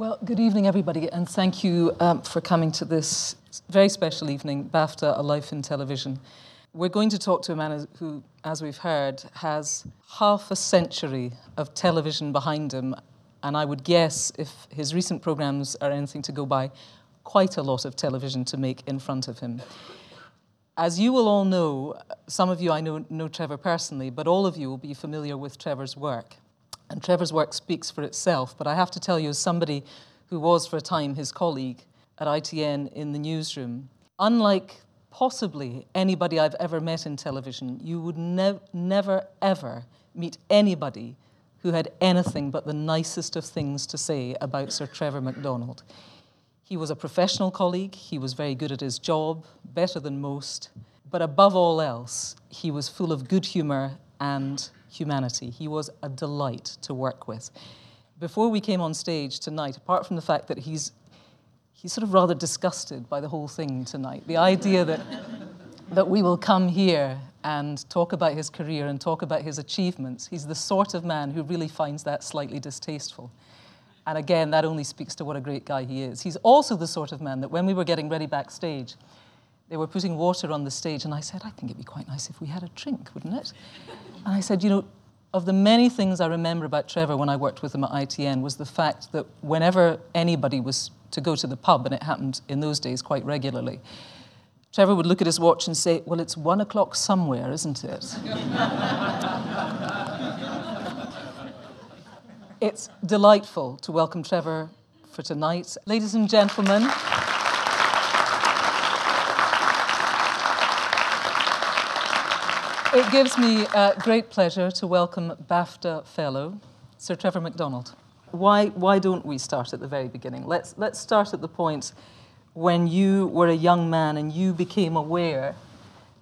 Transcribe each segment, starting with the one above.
Well, good evening, everybody, and thank you um, for coming to this very special evening, BAFTA A Life in Television. We're going to talk to a man who, as we've heard, has half a century of television behind him, and I would guess, if his recent programs are anything to go by, quite a lot of television to make in front of him. As you will all know, some of you I know, know Trevor personally, but all of you will be familiar with Trevor's work. And Trevor's work speaks for itself, but I have to tell you, as somebody who was for a time his colleague at ITN in the newsroom, unlike possibly anybody I've ever met in television, you would ne- never, ever meet anybody who had anything but the nicest of things to say about Sir Trevor McDonald. He was a professional colleague, he was very good at his job, better than most, but above all else, he was full of good humour and humanity. He was a delight to work with. Before we came on stage tonight, apart from the fact that he's, he's sort of rather disgusted by the whole thing tonight, the idea that, that we will come here and talk about his career and talk about his achievements, he's the sort of man who really finds that slightly distasteful. And again, that only speaks to what a great guy he is. He's also the sort of man that when we were getting ready backstage, they were putting water on the stage, and I said, I think it'd be quite nice if we had a drink, wouldn't it? And I said, you know, of the many things I remember about Trevor when I worked with him at ITN was the fact that whenever anybody was to go to the pub, and it happened in those days quite regularly, Trevor would look at his watch and say, Well, it's one o'clock somewhere, isn't it? it's delightful to welcome Trevor for tonight. Ladies and gentlemen, It gives me uh, great pleasure to welcome BAFTA Fellow, Sir Trevor McDonald. Why, why don't we start at the very beginning? Let's, let's start at the point when you were a young man and you became aware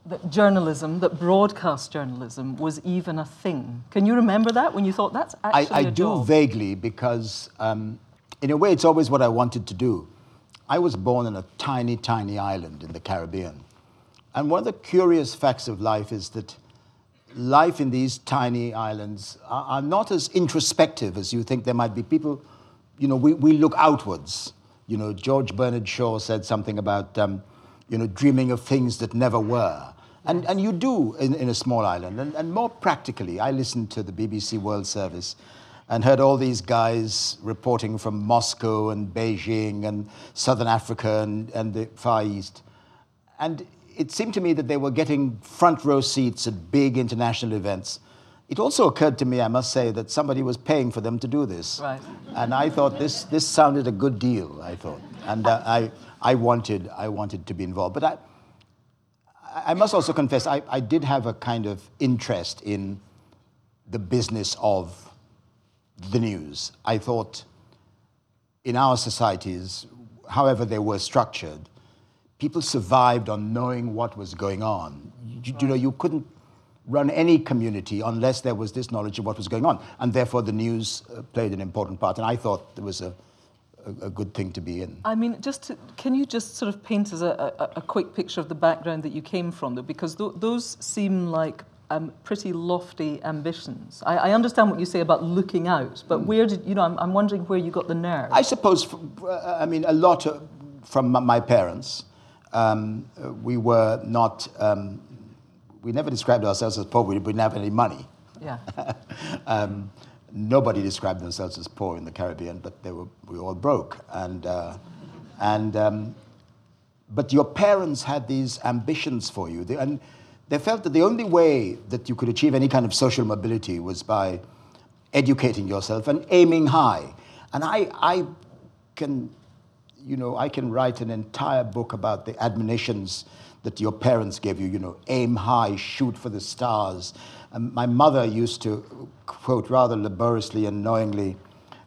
that journalism, that broadcast journalism, was even a thing. Can you remember that when you thought that's actually I, I a do job? vaguely because, um, in a way, it's always what I wanted to do. I was born in a tiny, tiny island in the Caribbean. And one of the curious facts of life is that life in these tiny islands are, are not as introspective as you think there might be. People, you know, we, we look outwards. You know, George Bernard Shaw said something about, um, you know, dreaming of things that never were. And, and you do in, in a small island. And, and more practically, I listened to the BBC World Service and heard all these guys reporting from Moscow and Beijing and Southern Africa and, and the Far East. And it seemed to me that they were getting front row seats at big international events. It also occurred to me, I must say, that somebody was paying for them to do this. Right. And I thought this, this sounded a good deal, I thought. And uh, I, I, wanted, I wanted to be involved. But I, I must also confess, I, I did have a kind of interest in the business of the news. I thought in our societies, however they were structured, people survived on knowing what was going on. You, you, know, you couldn't run any community unless there was this knowledge of what was going on, and therefore the news uh, played an important part. And I thought there was a, a, good thing to be in. I mean, just to, can you just sort of paint us a, a, a, quick picture of the background that you came from, though, because th- those seem like um, pretty lofty ambitions. I, I, understand what you say about looking out, but where did you know? I'm, I'm wondering where you got the nerve. I suppose, uh, I mean, a lot from my parents we were not, um, we never described ourselves as poor, we didn't have any money. Yeah. um, nobody described themselves as poor in the Caribbean, but they were, we were all broke. And, uh, and, um, but your parents had these ambitions for you. They, and they felt that the only way that you could achieve any kind of social mobility was by educating yourself and aiming high. And I, I can you know, I can write an entire book about the admonitions that your parents gave you, you know, aim high, shoot for the stars. Um, my mother used to quote rather laboriously and knowingly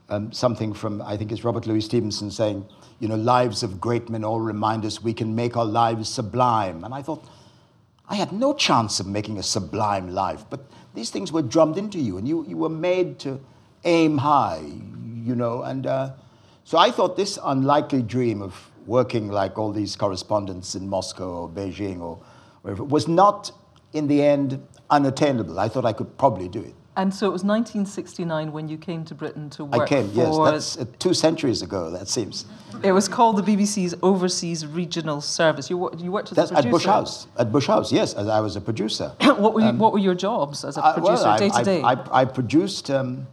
um, something from, I think it's Robert Louis Stevenson saying, you know, lives of great men all remind us we can make our lives sublime. And I thought, I had no chance of making a sublime life, but these things were drummed into you, and you, you were made to aim high, you know, and uh, so I thought this unlikely dream of working like all these correspondents in Moscow or Beijing or wherever was not, in the end, unattainable. I thought I could probably do it. And so it was 1969 when you came to Britain to work I came, yes. That's uh, two centuries ago, that seems. It was called the BBC's Overseas Regional Service. You, you worked as That's a at. Bush House. At Bush House, yes, as I was a producer. what, were you, what were your jobs as a Uh, producer, I, day to day? I, I produced, um,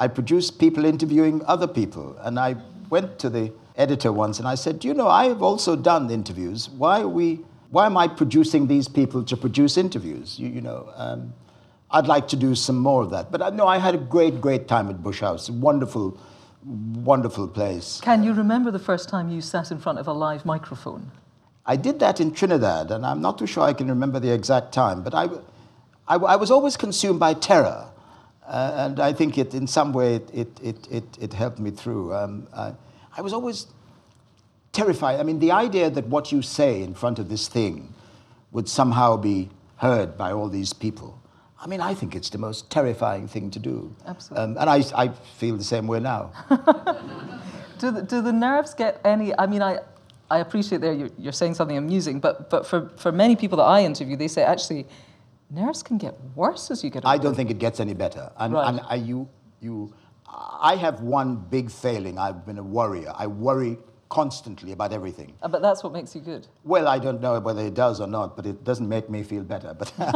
I produced people interviewing other people, and I went to the editor once and I said, "Do you know, I have also done interviews. Why are we? Why am I producing these people to produce interviews? You, you know." Um, I'd like to do some more of that. But I no, I had a great, great time at Bush House. Wonderful, wonderful place. Can you remember the first time you sat in front of a live microphone? I did that in Trinidad, and I'm not too sure I can remember the exact time, but I, I, I was always consumed by terror. Uh, and I think it, in some way, it, it, it, it, it helped me through. Um, I, I was always terrified. I mean, the idea that what you say in front of this thing would somehow be heard by all these people. I mean, I think it's the most terrifying thing to do. Absolutely. Um, and I, I feel the same way now. Do the, do the nerves get any? I mean, I, I appreciate there you're, you're saying something amusing, but, but for, for many people that I interview, they say actually, nerves can get worse as you get older. I don't think it gets any better. And, Right. and I, you, you, I have one big failing. I've been a worrier. I worry constantly about everything. Uh, But that's what makes you good. Well, I don't know whether it does or not, but it doesn't make me feel better. But um,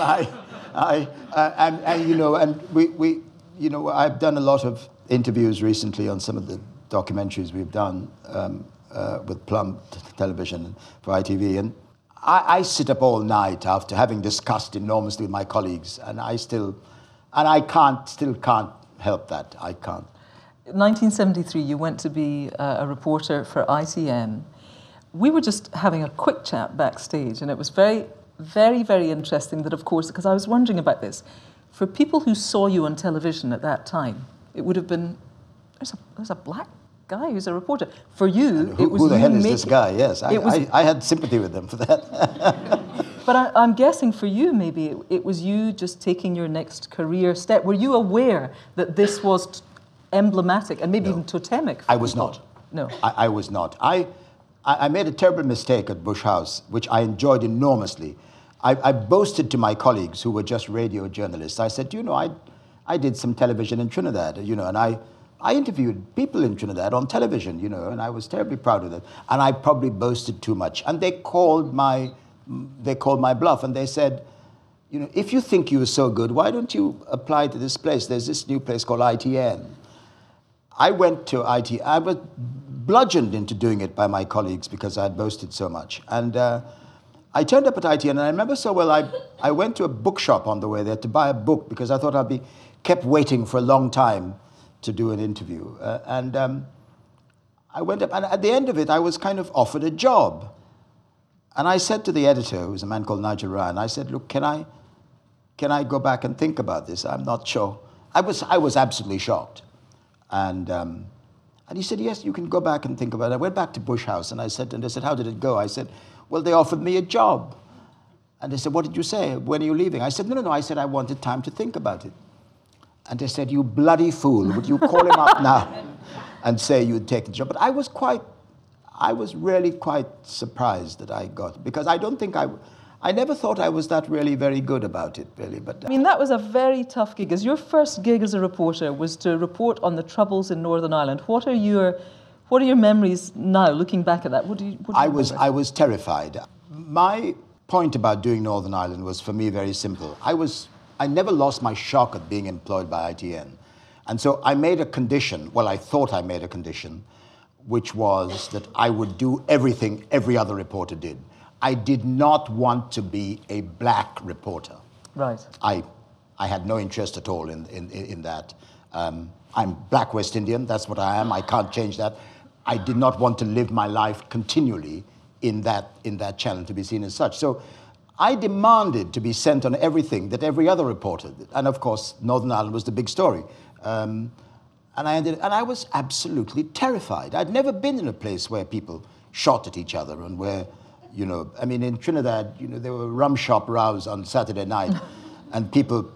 I, I, uh, and, and you know, and we, we, you know, I've done a lot of interviews recently on some of the documentaries we've done um, uh, with Plum t- Television for ITV, and I, I sit up all night after having discussed enormously with my colleagues, and I still, and I can't, still can't help that. I can't. 1973, you went to be uh, a reporter for ITN. We were just having a quick chat backstage, and it was very, very, very interesting that, of course, because I was wondering about this. For people who saw you on television at that time, it would have been there's a, there's a black guy who's a reporter. For you, Who, it was who the hell is this guy? Yes, I, was- I, I had sympathy with them for that. But I, I'm guessing for you, maybe it, it was you just taking your next career step. Were you aware that this was t- emblematic and maybe even totemic? for I was people? not. No. I, I was not. I, I I made a terrible mistake at Bush House, which I enjoyed enormously. I, I boasted to my colleagues who were just radio journalists. I said, you know, I, I did some television in Trinidad, you know, and I, I interviewed people in Trinidad on television, you know, and I was terribly proud of that. And I probably boasted too much. And they called my, they called my bluff, and they said, you know, if you think you are so good, why don't you apply to this place? There's this new place called ITN. I went to IT. I was bludgeoned into doing it by my colleagues because I had boasted so much. And uh, I turned up at ITN, and I remember so well, I, I went to a bookshop on the way there to buy a book because I thought I'd be kept waiting for a long time to do an interview. Uh, and um, I went up, and at the end of it, I was kind of offered a job. And I said to the editor, who was a man called Nigel Ryan, I said, Look, can I, can I go back and think about this? I'm not sure. I was, I was absolutely shocked. And, um, and he said, Yes, you can go back and think about it. I went back to Bush House and I said, and they said, How did it go? I said, Well, they offered me a job. And they said, What did you say? When are you leaving? I said, No, no, no. I said, I wanted time to think about it. And they said, You bloody fool. Would you call him up now and say you'd taken the job? But I was quite, I was really quite surprised that I got because I don't think I, I never thought I was that really very good about it, really. But I mean, that was a very tough gig. As your first gig as a reporter was to report on the troubles in Northern Ireland. What are your, what are your memories now, looking back at that? What do you? What do I you was, remember? I was terrified. My point about doing Northern Ireland was for me very simple. I, was, I never lost my shock at being employed by ITN. And so I made a condition, well, I thought I made a condition, which was that I would do everything every other reporter did. I did not want to be a black reporter. right. I, I had no interest at all in, in, in that. Um, I'm black West Indian, that's what I am, I can't change that. I did not want to live my life continually in that, in that channel to be seen as such. So I demanded to be sent on everything that every other reporter. And of course, Northern Ireland was the big story. Um, and, I ended, and I was absolutely terrified. I'd never been in a place where people shot at each other and where, you know, I mean, in Trinidad, you know, there were rum shop rows on Saturday night, and people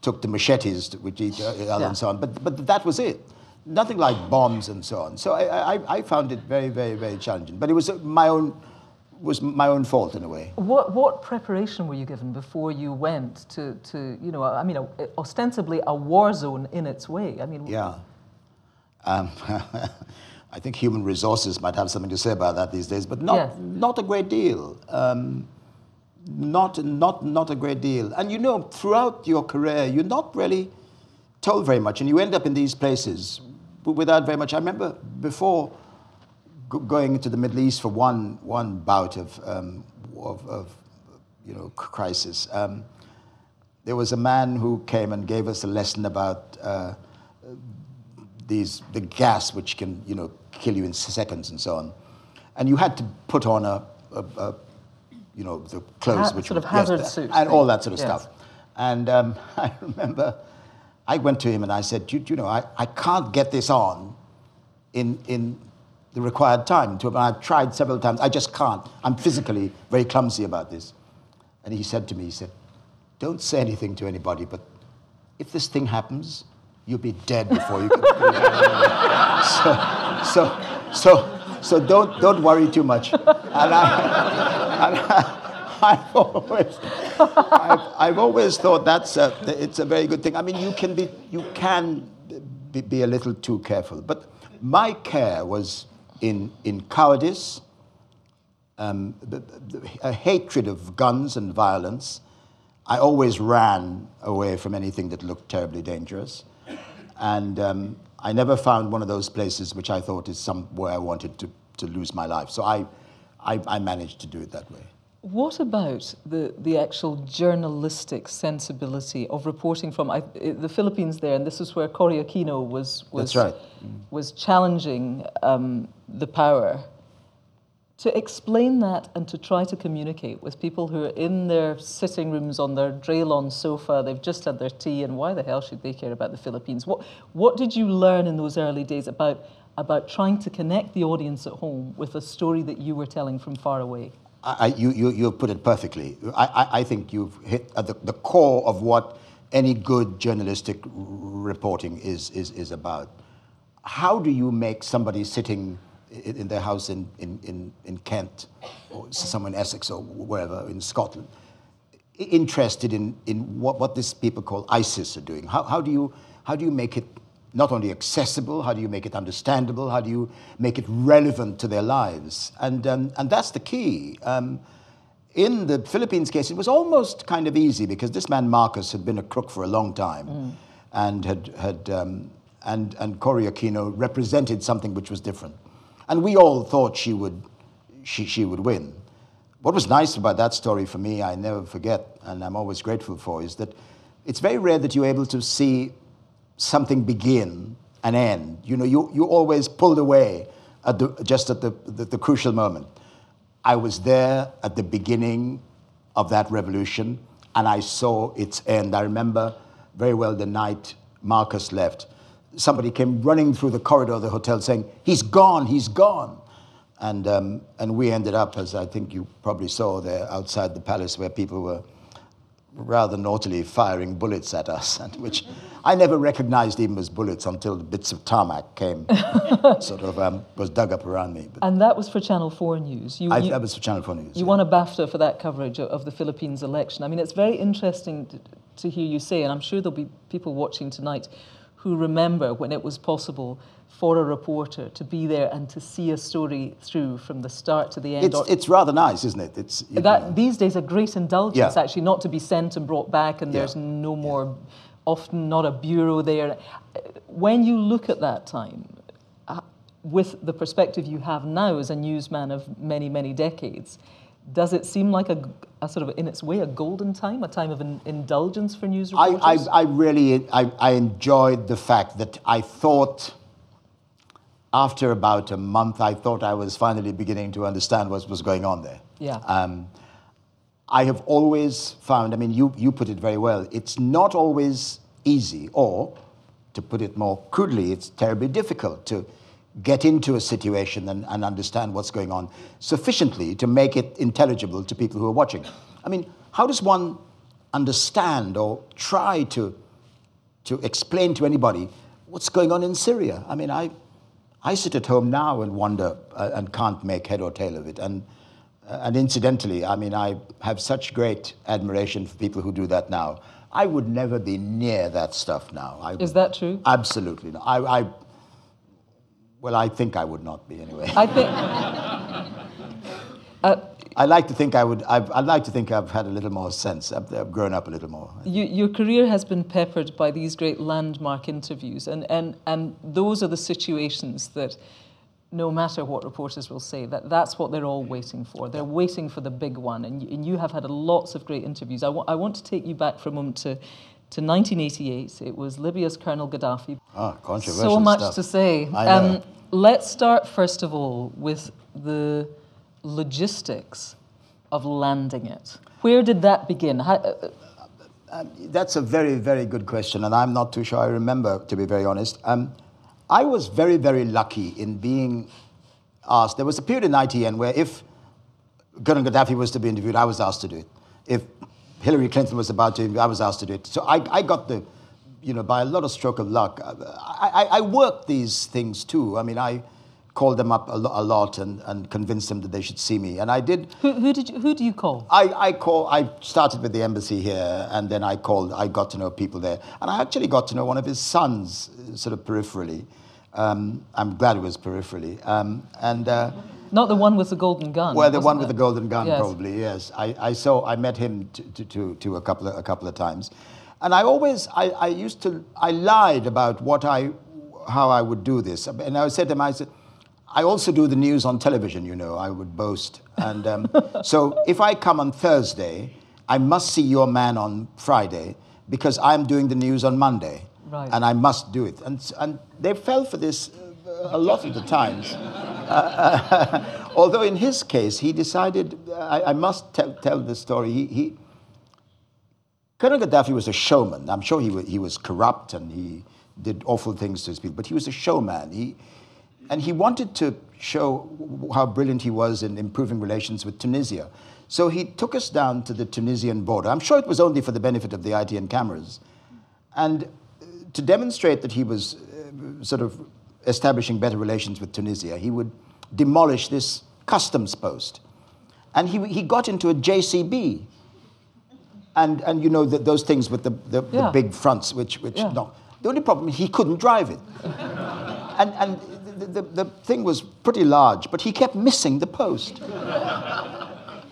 took the machetes to which each other Yeah. and so on. But, but that was it. Nothing like bombs and so on. So I, I, I found it very, very, very challenging. But it was my own was my own fault in a way. What, what preparation were you given before you went to, to you know, I mean, a, ostensibly a war zone in its way? I mean, yeah. Um, I think human resources might have something to say about that these days, but not, Yes. not a great deal. Um, not, not, not a great deal. And you know, throughout your career, you're not really told very much, and you end up in these places without very much. I remember before going into the Middle East for one, one bout of, um, of, of you know, c- crisis, um, there was a man who came and gave us a lesson about uh, these, the gas which can you know, kill you in seconds and so on. And you had to put on a, a, a you know, the clothes Ha- which sort of hazard the- suit and all that sort of Yes. stuff. And um, I remember I went to him and I said, you, you know, I, I can't get this on in, in the required time. To, I've tried several times. I just can't. I'm physically very clumsy about this. And he said to me, he said, don't say anything to anybody, but if this thing happens, you'll be dead before you can. so, so, so, so don't, don't worry too much. And I, and I, I've always, I've, I've always thought that's a, it's a very good thing. I mean, you can be, you can be, be a little too careful, but my care was in, in cowardice, um, a hatred of guns and violence. I always ran away from anything that looked terribly dangerous. And um, I never found one of those places which I thought is somewhere I wanted to, to lose my life. So I, I, I managed to do it that way. What about the, the actual journalistic sensibility of reporting from I, the Philippines there? And this is where Cory Aquino was, was, right. was challenging um, the power. To explain that and to try to communicate with people who are in their sitting rooms on their Dralon sofa, they've just had their tea, and why the hell should they care about the Philippines? What, what did you learn in those early days about, about trying to connect the audience at home with a story that you were telling from far away? I, you, you, you put it perfectly. I, I, I think you've hit at the, the core of what any good journalistic reporting is, is, is about. How do you make somebody sitting in, in their house in, in, in, in Kent or somewhere in Essex or wherever in Scotland interested in, in what, what these people call ISIS are doing? How, how, do you, how do you make it not only accessible, how do you make it understandable, how do you make it relevant to their lives? And, um, and that's the key. Um, in the Philippines case, it was almost kind of easy because this man Marcos had been a crook for a long time, and had had um, and and Cory Aquino represented something which was different, and we all thought she would she she would win. What was nice about that story for me, I never forget, and I'm always grateful for, is that it's very rare that you're able to see something begin and end. You know, you, you always pulled away at the, just at the, the, the crucial moment. I was there at the beginning of that revolution and I saw its end. I remember very well the night Marcos left. Somebody came running through the corridor of the hotel saying, He's gone, he's gone. And, um, and we ended up, as I think you probably saw there outside the palace, where people were rather naughtily firing bullets at us, and which I never recognized even as bullets until the bits of tarmac came, sort of um, was dug up around me. But And that was for Channel 4 News. You, I, you, that was for Channel 4 News. you won a BAFTA for that coverage of, of the Philippines election. I mean, it's very interesting to, to hear you say, and I'm sure there'll be people watching tonight who remember when it was possible for a reporter to be there and to see a story through from the start to the end. It's, or- it's rather nice, isn't it? It's, that know, these days a great indulgence Yeah. actually not to be sent and brought back and Yeah. there's no more often not a bureau there when you look at that time uh, with the perspective you have now as a newsman of many many decades does it seem like a, a sort of in its way a golden time a time of in, indulgence for news I, I, I really I, I enjoyed the fact that I thought after about a month I thought I was finally beginning to understand what was going on there. Yeah. Um, I have always found, I mean, you, you put it very well, it's not always easy, or to put it more crudely, it's terribly difficult to get into a situation and, and understand what's going on sufficiently to make it intelligible to people who are watching. I mean, how does one understand or try to, to explain to anybody what's going on in Syria? I mean, I, I sit at home now and wonder uh, and can't make head or tail of it. And Uh, and incidentally, I mean, I have such great admiration for people who do that now. I would never be near that stuff now. I Is would- that true? Absolutely not. I, I, well, I think I would not be anyway. I think. Uh, I like to think I would. I've, I like to think I've had a little more sense. I've, I've grown up a little more. You, your career has been peppered by these great landmark interviews, and, and, and those are the situations that, no matter what reporters will say, that that's what they're all waiting for. They're waiting for the big one, and you, and you have had lots of great interviews. I wa- I want to take you back for a moment to, to 1988. It was Libya's Colonel Gaddafi. Ah, controversial So much stuff. to say. Um, I know. let's start first of all with the logistics of landing it. Where did that begin? How, uh, That's a very, very good question, and I'm not too sure I remember, to be very honest. Um, I was very, very lucky in being asked. There was a period in ITN where if Colonel Gaddafi was to be interviewed, I was asked to do it. If Hillary Clinton was about to, I was asked to do it. So I, I got the, you know, by a lot of stroke of luck. I, I, I worked these things too. I mean, I called them up a, a lot and, and convinced them that they should see me, and I did. who, who, did you, who do you call? I, I call. I started with the embassy here, and then I called. I got to know people there, and I actually got to know one of his sons, uh, sort of peripherally. Um, I'm glad it was peripherally, um, and uh, Not the one with the golden gun. well, the one with it? the golden gun, Yes. probably. Yes, I, I saw. I met him to, to, to, to a couple of, a couple of times, and I always I, I used to I lied about what I how I would do this, and I said to him, I said. I also do the news on television, you know, I would boast. And um, so if I come on Thursday, I must see your man on Friday because I'm doing the news on Monday. Right. And I must do it. And, and they fell for this uh, a lot of the times. Uh, although in his case, he decided, I, I must tell, tell the story. He, he, Colonel Gaddafi was a showman. I'm sure he was, he was corrupt and he did awful things to his people, but he was a showman. He, and he wanted to show how brilliant he was in improving relations with Tunisia. So he took us down to the Tunisian border. I'm sure it was only for the benefit of the ITN cameras. And uh, to demonstrate that he was uh, sort of establishing better relations with Tunisia, he would demolish this customs post. And he, he got into a JCB. And, and you know, the, those things with the, the, Yeah. the big fronts, which, which Yeah. no. The only problem, is he couldn't drive it. and and the, the, thing was pretty large, but he kept missing the post.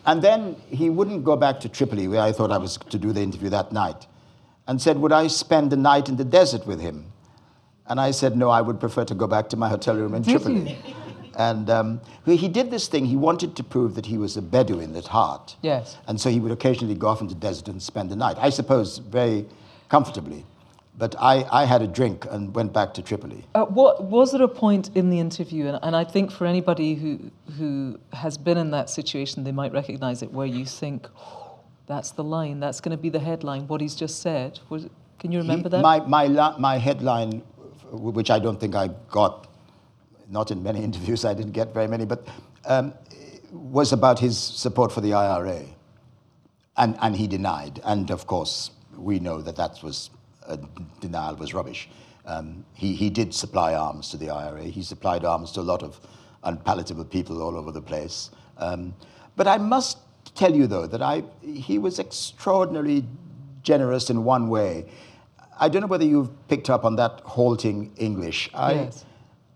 and then he wouldn't go back to Tripoli, where I thought I was to do the interview that night, and said, Would I spend the night in the desert with him? And I said, No, I would prefer to go back to my hotel room in Did Tripoli. you? And um, he he did this thing. He wanted to prove that he was a Bedouin at heart. Yes. And so he would occasionally go off into the desert and spend the night. I suppose very comfortably. But I, I had a drink and went back to Tripoli. Uh, what was there a point in the interview, and, and I think for anybody who who has been in that situation, they might recognise it, where you think, "Oh, "That's the line. That's going to be the headline." What he's just said. Was, can you remember He- that? My, my, la- my headline, which I don't think I got, not in many interviews, I didn't get very many, but um, was about his support for the IRA. And, and he denied. And of course, we know that that was, denial was rubbish. Um, he, he did supply arms to the IRA. He supplied arms to a lot of unpalatable people all over the place. Um, but I must tell you, though, that I, he was extraordinarily generous in one way. I don't know whether you've picked up on that halting English. I, Yes.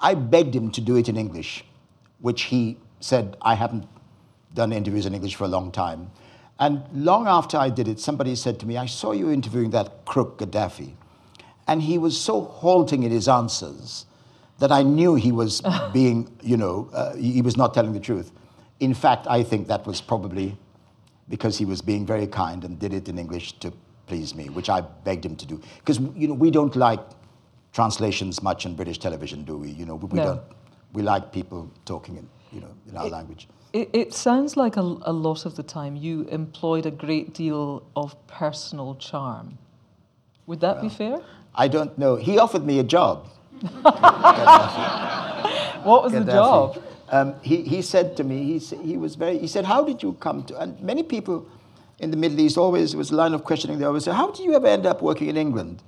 I begged him to do it in English, which he said, I haven't done interviews in English for a long time. And long after I did it, somebody said to me, I saw you interviewing that crook Gaddafi. And he was so halting in his answers that I knew he was being, you know, uh, he was not telling the truth. In fact, I think that was probably because he was being very kind and did it in English to please me, which I begged him to do. Because, you know, we don't like translations much in British television, do we? You know, we, we No. don't. We like people talking in, you know, in our language. It, it sounds like a, a lot of the time you employed a great deal of personal charm. Would that be fair? I don't know. He offered me a job. What was the job? Um, he, he said to me, he, he was very, he said, how did you come to, and many people in the Middle East always, it was a line of questioning, they always say, how did you ever end up working in England?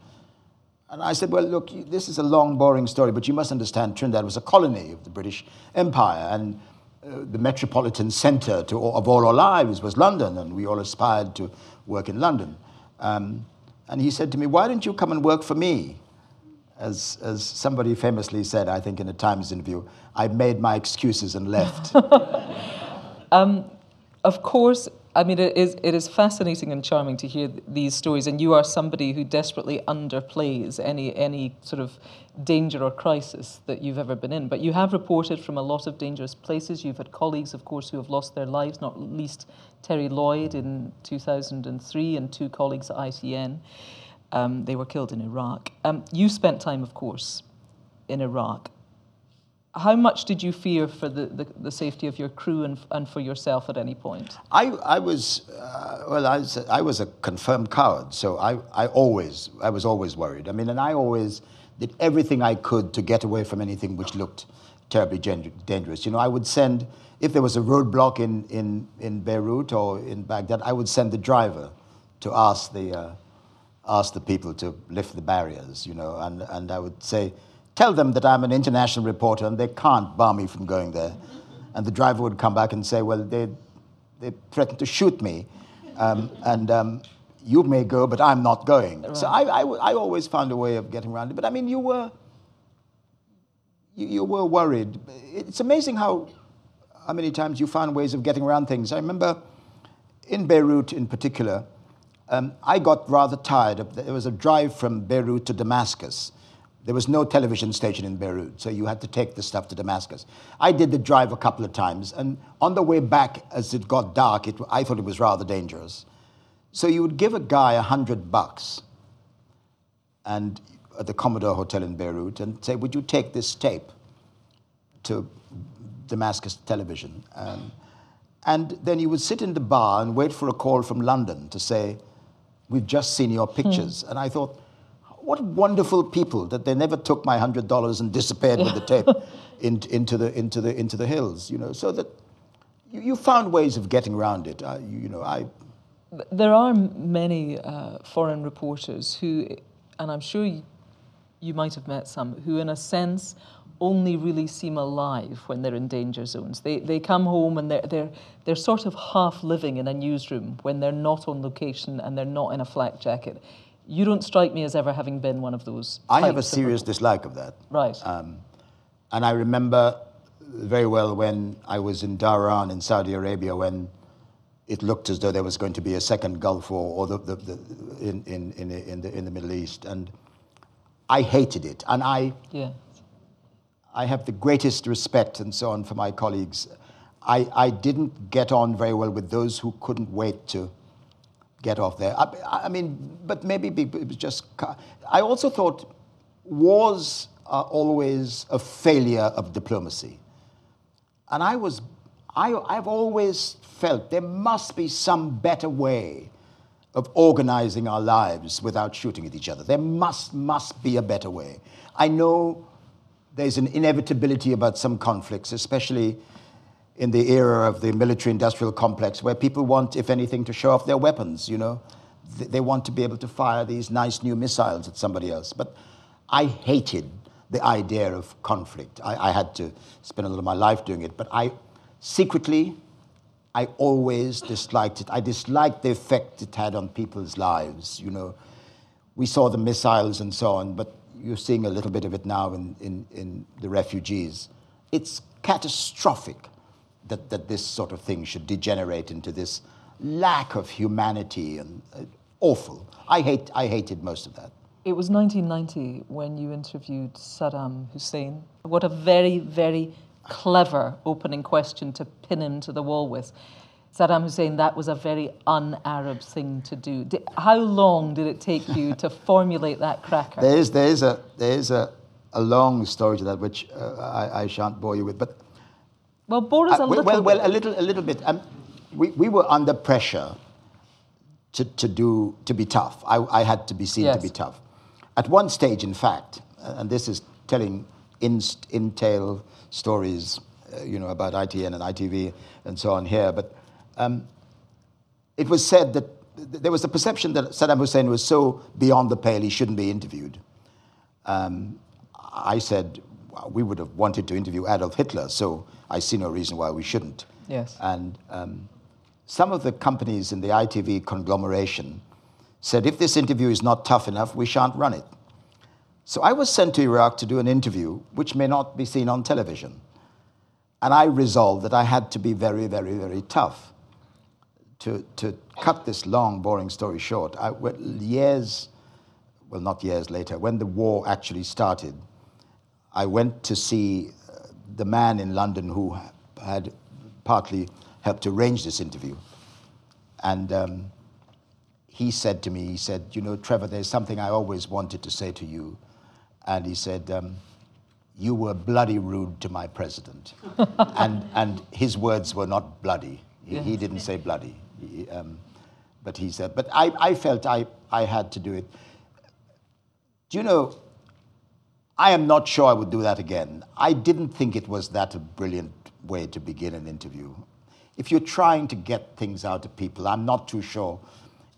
And I said, well, look, this is a long, boring story, but you must understand Trinidad was a colony of the British Empire. And the metropolitan center to, of all our lives was London, and we all aspired to work in London. Um, and he said to me, Why don't you come and work for me? As, as somebody famously said, I think in a Times interview, I made my excuses and left. um, of course, I mean, it is, it is fascinating and charming to hear these stories, and you are somebody who desperately underplays any, any sort of danger or crisis that you've ever been in. But you have reported from a lot of dangerous places. You've had colleagues, of course, who have lost their lives, not least Terry Lloyd in 2003 and two colleagues at ITN. Um, they were killed in Iraq. Um, you spent time, of course, in Iraq how much did you fear for the, the, the, safety of your crew and, and for yourself at any point? I, I was, uh, well, I was, I was a confirmed coward, so I, I always, I was always worried. I mean, and I always did everything I could to get away from anything which looked terribly dangerous. You know, I would send, if there was a roadblock in, in, in Beirut or in Baghdad, I would send the driver to ask the, uh, ask the people to lift the barriers, you know, and, and I would say, tell them that I'm an international reporter and they can't bar me from going there. And the driver would come back and say, well, they, they threatened to shoot me. Um, and um, you may go, but I'm not going. Right. So I, I, I, always found a way of getting around it. But I mean, you were, you, you were worried. It's amazing how, how many times you found ways of getting around things. I remember in Beirut in particular, um, I got rather tired. Of, there was a drive from Beirut to Damascus there was no television station in Beirut, so you had to take the stuff to Damascus. I did the drive a couple of times, and on the way back, as it got dark, it, I thought it was rather dangerous. So you would give a guy a hundred bucks, and at the Commodore Hotel in Beirut, and say, "Would you take this tape to Damascus television?" Um, and then you would sit in the bar and wait for a call from London to say, "We've just seen your pictures." Hmm. And I thought what wonderful people that they never took my hundred dollars and disappeared with the tape in, into the into the into the hills. You know, so that you, you found ways of getting around it. Uh, you, you, know, I. There are many uh, foreign reporters who, and I'm sure you, you might have met some, who, in a sense, only really seem alive when they're in danger zones. They, they come home and they're, they're, they're sort of half living in a newsroom when they're not on location and they're not in a flak jacket you don't strike me as ever having been one of those. I have a serious dislike of that. Right. Um, and I remember very well when I was in Dhahran in Saudi Arabia when it looked as though there was going to be a second Gulf War or the, the, the, in, in, in, in, the, in the Middle East. And I hated it. And I, yeah. I have the greatest respect and so on for my colleagues. I, I didn't get on very well with those who couldn't wait to get off there. I, I mean, but maybe it was just. I also thought wars are always a failure of diplomacy. And I was, I, I've always felt there must be some better way of organizing our lives without shooting at each other. There must, must be a better way. I know there's an inevitability about some conflicts, especially in the era of the military industrial complex where people want, if anything, to show off their weapons, you know. They want to be able to fire these nice new missiles at somebody else. But I hated the idea of conflict. I, I had to spend a lot of my life doing it, but I secretly, I always disliked it. I disliked the effect it had on people's lives, you know. We saw the missiles and so on, but you're seeing a little bit of it now in, in, in the refugees. It's catastrophic that, that this sort of thing should degenerate into this lack of humanity and uh, awful. I, hate, I hated most of that. It was 1990 when you interviewed Saddam Hussein. What a very, very clever opening question to pin him to the wall with. Saddam Hussein, that was a very un Arab thing to do. Did, how long did it take you to formulate that cracker? There is, there is, a, there is a, a long story to that, which uh, I, I shan't bore you with. But well, borders uh, a little well, well, a little, a little bit. Um, we, we were under pressure to, to do to be tough. I, I had to be seen yes. to be tough. At one stage, in fact, uh, and this is telling in, intel stories, uh, you know, about ITN and ITV and so on here, but um, it was said that there was a perception that Saddam Hussein was so beyond the pale he shouldn't be interviewed. Um, I said, we would have wanted to interview Adolf Hitler, so I see no reason why we shouldn't. Yes. And um, some of the companies in the ITV conglomeration said, if this interview is not tough enough, we shan't run it. So I was sent to Iraq to do an interview which may not be seen on television. And I resolved that I had to be very, very, very tough. To, to cut this long, boring story short, I, years, well, not years later, when the war actually started, I went to see the man in London who had partly helped arrange this interview. And um, he said to me, he said, You know, Trevor, there's something I always wanted to say to you. And he said, um, You were bloody rude to my president. and, and his words were not bloody. He, he didn't say bloody. He, um, but he said, But I, I felt I, I had to do it. Do you know, I am not sure I would do that again. I didn't think it was that a brilliant way to begin an interview. If you're trying to get things out of people, I'm not too sure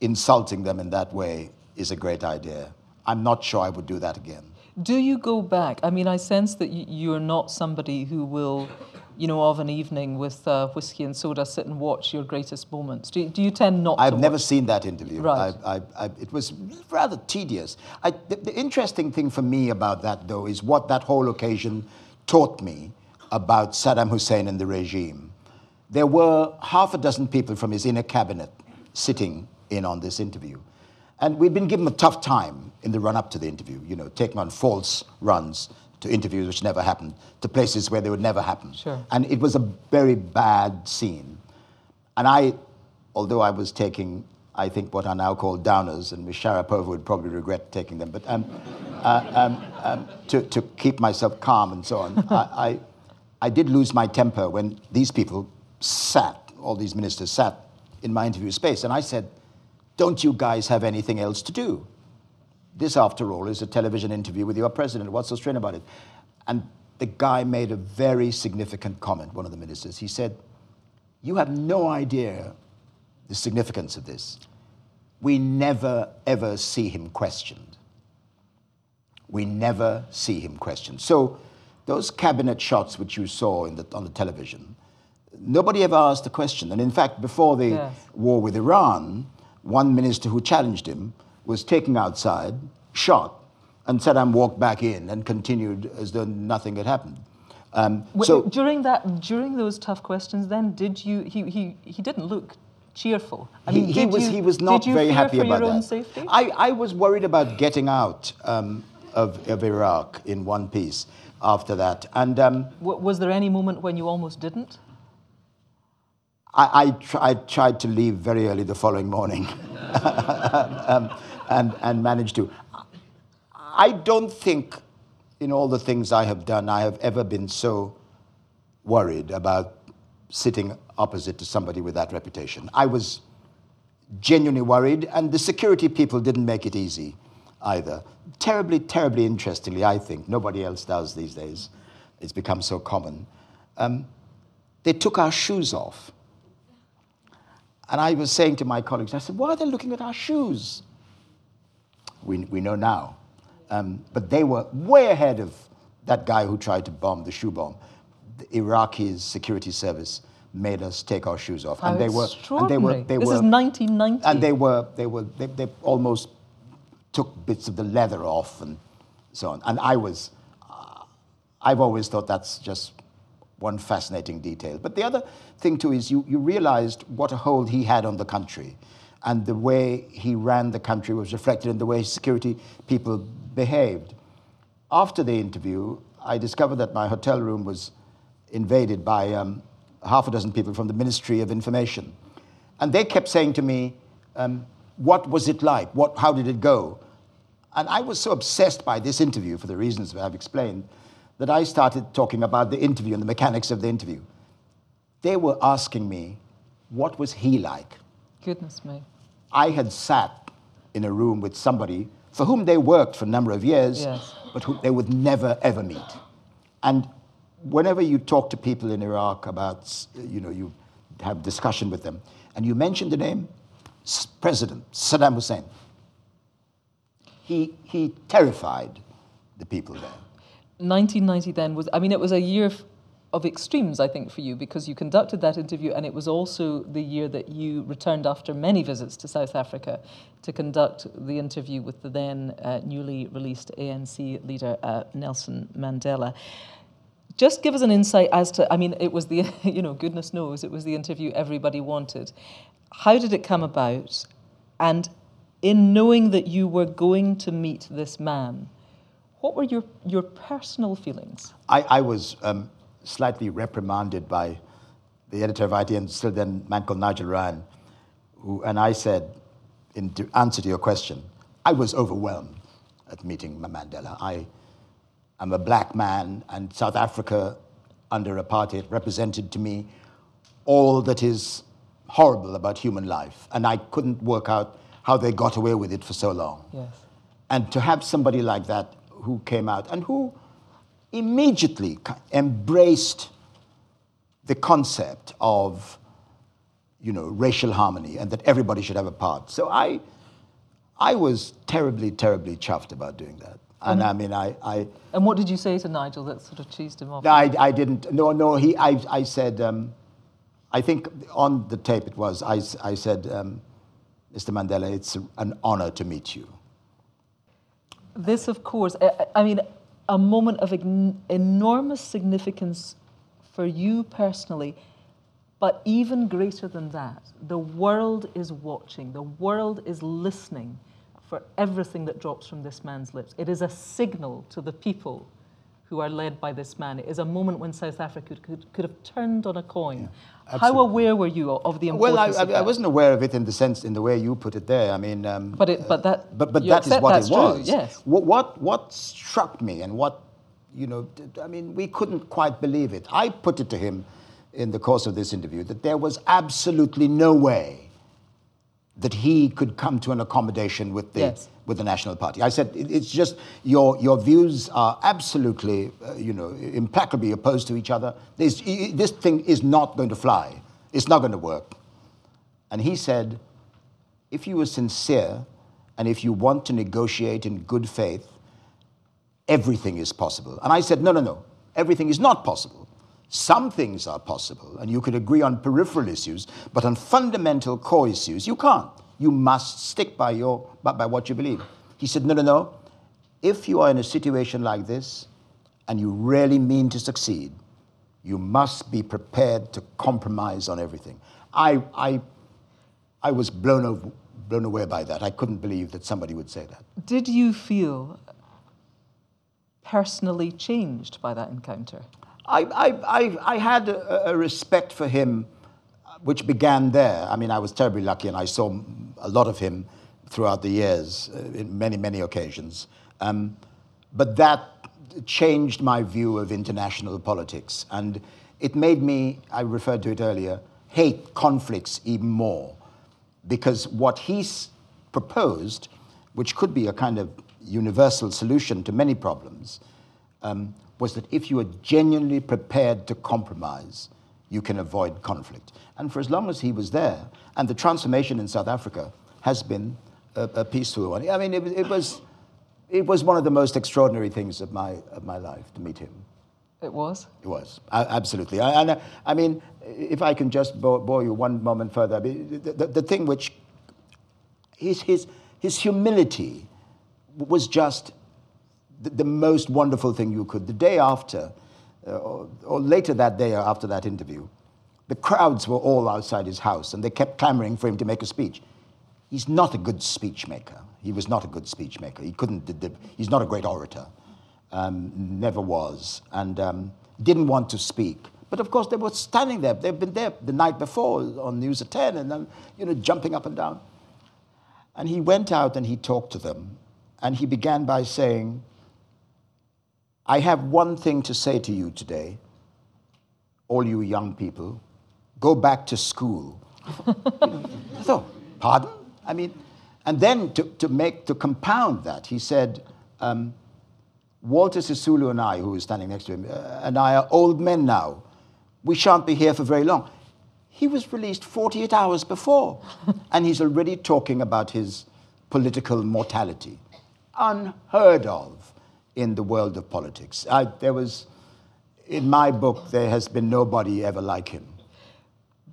insulting them in that way is a great idea. I'm not sure I would do that again. Do you go back? I mean, I sense that you're not somebody who will, you know, of an evening with uh, whiskey and soda sit and watch your greatest moments. Do, do you tend not to? I've never seen that interview. Right. I, I, I, it was rather tedious. The, the interesting thing for me about that, though, is what that whole occasion taught me about Saddam Hussein and the regime. There were half a dozen people from his inner cabinet sitting in on this interview. And we'd been given a tough time in the run up to the interview, you know, taking on false runs to interviews which never happened, to places where they would never happen. Sure. And it was a very bad scene. And I, although I was taking, I think, what are now called downers, and Ms. Sharapova would probably regret taking them, but um, uh, um, um, to, to keep myself calm and so on, I, I, I did lose my temper when these people sat, all these ministers sat in my interview space. And I said, don't you guys have anything else to do? This, after all, is a television interview with your president. What's so strange about it? And the guy made a very significant comment, one of the ministers. He said, You have no idea the significance of this. We never, ever see him questioned. We never see him questioned. So, those cabinet shots which you saw the, on the television, nobody ever asked a question. And in fact, before the yes. war with Iran, one minister who challenged him was taken outside, shot, and Saddam walked back in and continued as though nothing had happened. Um, so during that, during those tough questions, then did you? He he he didn't look cheerful. I mean, he, he was you, he was not very happy about that. Safety? I, I was worried about getting out um, of, of Iraq in one piece after that, and um, was there any moment when you almost didn't? I, I, tr- I, tried to leave very early the following morning um, and, and managed to. I don't think in all the things I have done, I have ever been so worried about sitting opposite to somebody with that reputation. I was genuinely worried, and the security people didn't make it easy either. Terribly, terribly interestingly, I think, nobody else does these days. It's become so common. Um, they took our shoes off. And I was saying to my colleagues, I said, why are they looking at our shoes? We, we know now. Um, but they were way ahead of that guy who tried to bomb the shoe bomb. The Iraqi security service made us take our shoes off. How and they were, and they were, they this were, is 1990. And they were, they were, they, they almost took bits of the leather off and so on. And I was, uh, I've always thought that's just one fascinating detail. But the other thing, too, is you, you realized what a hold he had on the country. And the way he ran the country was reflected in the way security people behaved. After the interview, I discovered that my hotel room was invaded by um, half a dozen people from the Ministry of Information. And they kept saying to me, um, What was it like? What, how did it go? And I was so obsessed by this interview, for the reasons I've explained, that I started talking about the interview and the mechanics of the interview. They were asking me, what was he like? Goodness me. I had sat in a room with somebody for whom they worked for a number of years, yes. but who they would never, ever meet. And whenever you talk to people in Iraq about, you know, you have discussion with them, and you mention the name President Saddam Hussein, he, he terrified the people there. 1990 then was, I mean, it was a year of extremes, I think, for you because you conducted that interview, and it was also the year that you returned after many visits to South Africa to conduct the interview with the then uh, newly released ANC leader uh, Nelson Mandela. Just give us an insight as to, I mean, it was the, you know, goodness knows, it was the interview everybody wanted. How did it come about? And in knowing that you were going to meet this man, what were your, your personal feelings? I, I was um, slightly reprimanded by the editor of ITN, still then man called Nigel Ryan, who, and I said, in answer to your question, I was overwhelmed at meeting Mandela. I am a black man, and South Africa under apartheid represented to me all that is horrible about human life, and I couldn't work out how they got away with it for so long. Yes. And to have somebody like that who came out and who immediately embraced the concept of you know, racial harmony and that everybody should have a part. So I, I was terribly, terribly chuffed about doing that. And I mean, I, I. And what did you say to Nigel that sort of cheesed him off? I, I didn't. No, no. He, I, I said. Um, I think on the tape it was. I, I said, um, Mr. Mandela, it's an honor to meet you. This, of course, I, I mean, a moment of enormous significance for you personally, but even greater than that, the world is watching, the world is listening for everything that drops from this man's lips. It is a signal to the people who are led by this man. It is a moment when South Africa could, could have turned on a coin. Yeah, How aware were you of the importance? Well, I, I, I, wasn't aware of it in the sense, in the way you put it there. I mean, um, but it, but that, but, but that is what it was. True, yes. What, what what struck me and what you know, I mean, we couldn't quite believe it. I put it to him in the course of this interview that there was absolutely no way that he could come to an accommodation with the yes. with the National Party. I said it's just your your views are absolutely uh, you know implacably opposed to each other. This this thing is not going to fly. It's not going to work. And he said, if you are sincere and if you want to negotiate in good faith, everything is possible. And I said, no, no, no. Everything is not possible. Some things are possible, and you could agree on peripheral issues, but on fundamental core issues, you can't. You must stick by, your, by what you believe. He said, No, no, no. If you are in a situation like this and you really mean to succeed, you must be prepared to compromise on everything. I, I, I was blown, over, blown away by that. I couldn't believe that somebody would say that. Did you feel personally changed by that encounter? I, I, I, I had a, a, respect for him which began there. I mean, I was terribly lucky and I saw a lot of him throughout the years uh, in many, many occasions. Um, but that changed my view of international politics. And it made me, I referred to it earlier, hate conflicts even more. Because what he proposed, which could be a kind of universal solution to many problems, um, was that if you are genuinely prepared to compromise, you can avoid conflict. And for as long as he was there, and the transformation in South Africa has been a, a peaceful one. I mean, it, it, was, it was one of the most extraordinary things of my, of my life to meet him. It was? It was, absolutely. I, and, I mean, if I can just bore, bore you one moment further, the, the, the thing which, his, his, his humility was just the, most wonderful thing you could. The day after, uh, or, or, later that day after that interview, the crowds were all outside his house and they kept clamoring for him to make a speech. He's not a good speech maker. He was not a good speech maker. He couldn't, he's not a great orator. Um, never was. And um, didn't want to speak. But of course, they were standing there. They've been there the night before on News at 10 and then, you know, jumping up and down. And he went out and he talked to them. And he began by saying, I have one thing to say to you today, all you young people go back to school. so, pardon? I mean, and then to, to make, to compound that, he said, um, Walter Sisulu and I, who was standing next to him, uh, and I are old men now. We shan't be here for very long. He was released 48 hours before, and he's already talking about his political mortality unheard of in the world of politics. I, there was, in my book, there has been nobody ever like him.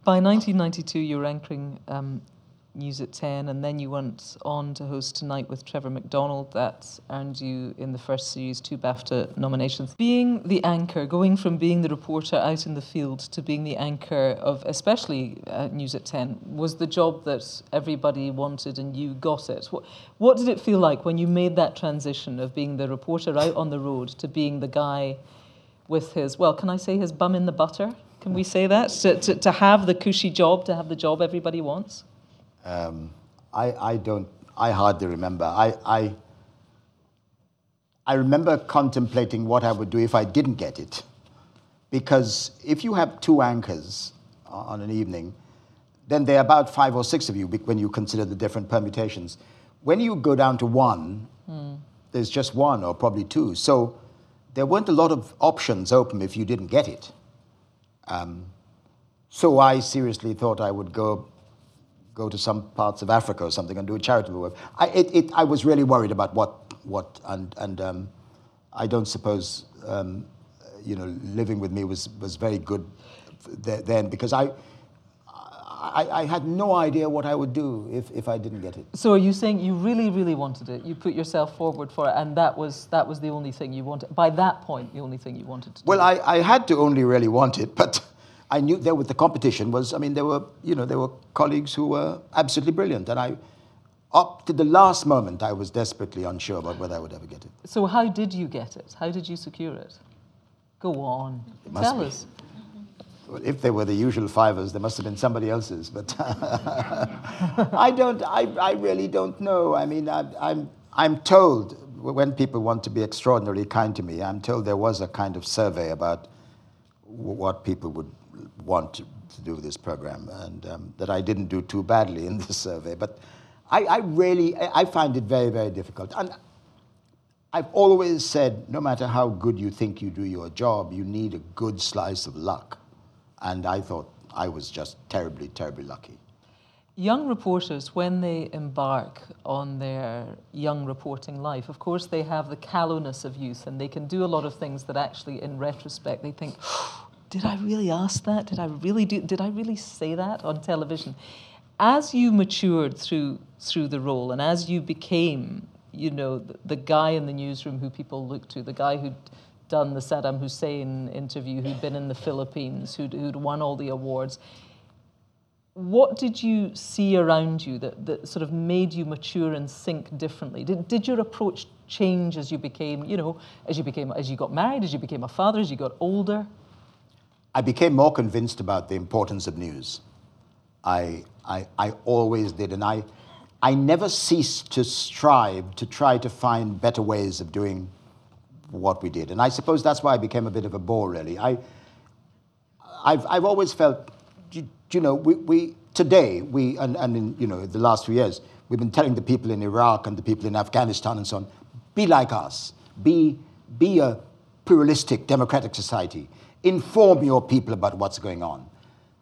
By 1992, you were anchoring um, News at 10, and then you went on to host Tonight with Trevor McDonald. That earned you, in the first series, two BAFTA nominations. Being the anchor, going from being the reporter out in the field to being the anchor of especially uh, News at 10, was the job that everybody wanted and you got it. What, what did it feel like when you made that transition of being the reporter out on the road to being the guy with his, well, can I say his bum in the butter? Can we say that? To, to, to have the cushy job, to have the job everybody wants? Um, I, I don't, I hardly remember. I, I, I remember contemplating what I would do if I didn't get it. Because if you have two anchors on an evening, then there are about five or six of you when you consider the different permutations. When you go down to one, mm. there's just one or probably two. So there weren't a lot of options open if you didn't get it. Um, so I seriously thought I would go go to some parts of Africa or something and do a charitable work. I, it, it, I was really worried about what, what and, and um, I don't suppose, um, you know, living with me was, was very good then because I, I, I, had no idea what I would do if, if I didn't get it. So are you saying you really, really wanted it? You put yourself forward for it, and that was that was the only thing you wanted. By that point, the only thing you wanted to. Well, do. I, I had to only really want it, but I knew there with the competition was, I mean, there were, you know, there were colleagues who were absolutely brilliant. And I, up to the last moment, I was desperately unsure about whether I would ever get it. So how did you get it? How did you secure it? Go on. Tell be. us. Well, if they were the usual fivers, there must have been somebody else's. But I don't, I, I really don't know. I mean, I, I'm, I'm told when people want to be extraordinarily kind to me, I'm told there was a kind of survey about what people would want to, to do this program, and um, that I didn't do too badly in this survey. But I, I really, I find it very, very difficult. And I've always said, no matter how good you think you do your job, you need a good slice of luck. And I thought I was just terribly, terribly lucky. Young reporters, when they embark on their young reporting life, of course, they have the callowness of youth and they can do a lot of things that actually, in retrospect, they think, did I really ask that? Did I really do? Did I really say that on television? As you matured through through the role, and as you became, you know, the, the guy in the newsroom who people looked to, the guy who'd done the Saddam Hussein interview, who'd been in the Philippines, who'd, who'd won all the awards. What did you see around you that, that sort of made you mature and think differently? Did, did your approach change as you became, you know, as you became, as you got married, as you became a father, as you got older? I became more convinced about the importance of news. I, I, I always did, and I, I never ceased to strive to try to find better ways of doing what we did. And I suppose that's why I became a bit of a bore, really. I, I've, I've always felt, you, you know, we, we, today, we, and, and in, you know, the last few years, we've been telling the people in Iraq and the people in Afghanistan and so on, be like us. Be, be a pluralistic democratic society inform your people about what's going on.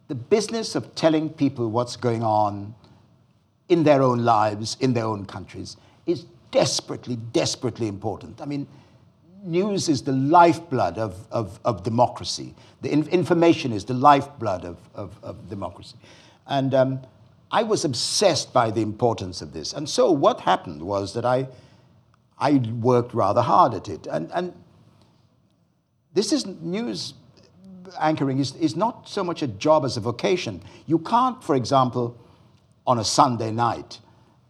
The business of telling people what's going on in their own lives, in their own countries, is desperately, desperately important. I mean, news is the lifeblood of, of, of democracy. The in information is the lifeblood of, of, of democracy. And um, I was obsessed by the importance of this. And so what happened was that I, I worked rather hard at it. And, and this is news anchoring is, is not so much a job as a vocation. You can't, for example, on a Sunday night,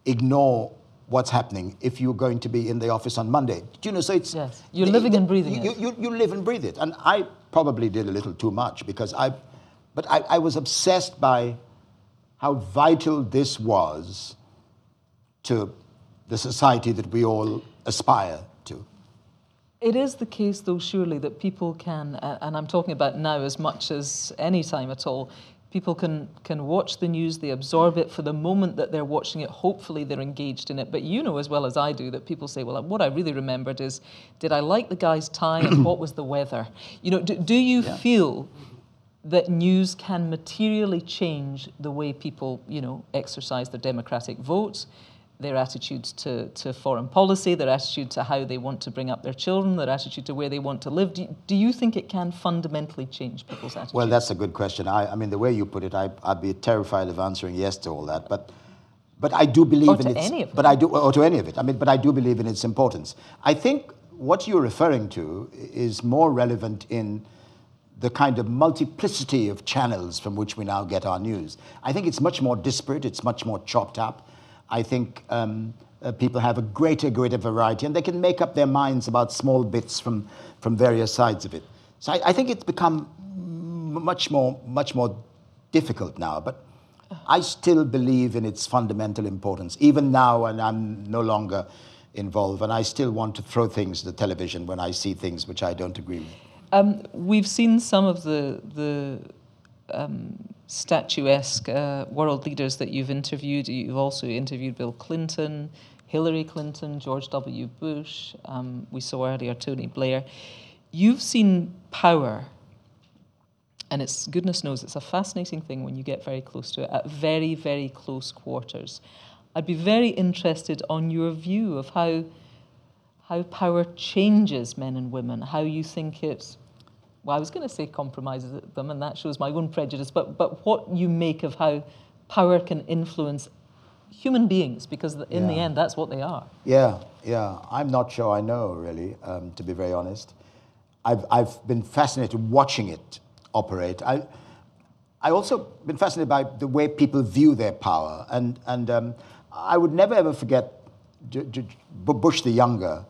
ignore what's happening if you're going to be in the office on Monday. Do you know? So it's yes, you're living and breathing you, it. You, you, live and breathe it, and I probably did a little too much because I, but I, I was obsessed by how vital this was to the society that we all aspire it is the case, though, surely, that people can, and I'm talking about now as much as any time at all, people can, can watch the news, they absorb it for the moment that they're watching it. Hopefully, they're engaged in it. But you know as well as I do that people say, well, what I really remembered is did I like the guy's tie and what was the weather? You know, do, do you yeah. feel that news can materially change the way people, you know, exercise their democratic votes? Their attitudes to, to foreign policy, their attitude to how they want to bring up their children, their attitude to where they want to live. Do you, do you think it can fundamentally change people's attitudes? Well, that's a good question. I, I mean, the way you put it, I, would be terrified of answering yes to all that. But, but I do believe or in to its. Any of but I do, or to any of it. I mean, but I do believe in its importance. I think what you're referring to is more relevant in the kind of multiplicity of channels from which we now get our news. I think it's much more disparate. It's much more chopped up. I think um, uh, people have a greater, greater variety, and they can make up their minds about small bits from, from various sides of it. So I, I think it's become much more, much more difficult now. But I still believe in its fundamental importance, even now, and I'm no longer involved, and I still want to throw things to the television when I see things which I don't agree with. Um, we've seen some of the the um, statuesque uh, world leaders that you've interviewed. You've also interviewed Bill Clinton, Hillary Clinton, George W. Bush. Um, we saw earlier Tony Blair. You've seen power, and it's goodness knows it's a fascinating thing when you get very close to it at very, very close quarters. I'd be very interested on your view of how how power changes men and women, how you think it well, I was going to say compromises them, and that shows my own prejudice, but, but what you make of how power can influence human beings, because in yeah. the end, that's what they are. Yeah, yeah. I'm not sure I know, really, um, to be very honest. I've, I've been fascinated watching it operate. I, I also been fascinated by the way people view their power, and, and um, I would never ever forget Bush the Younger.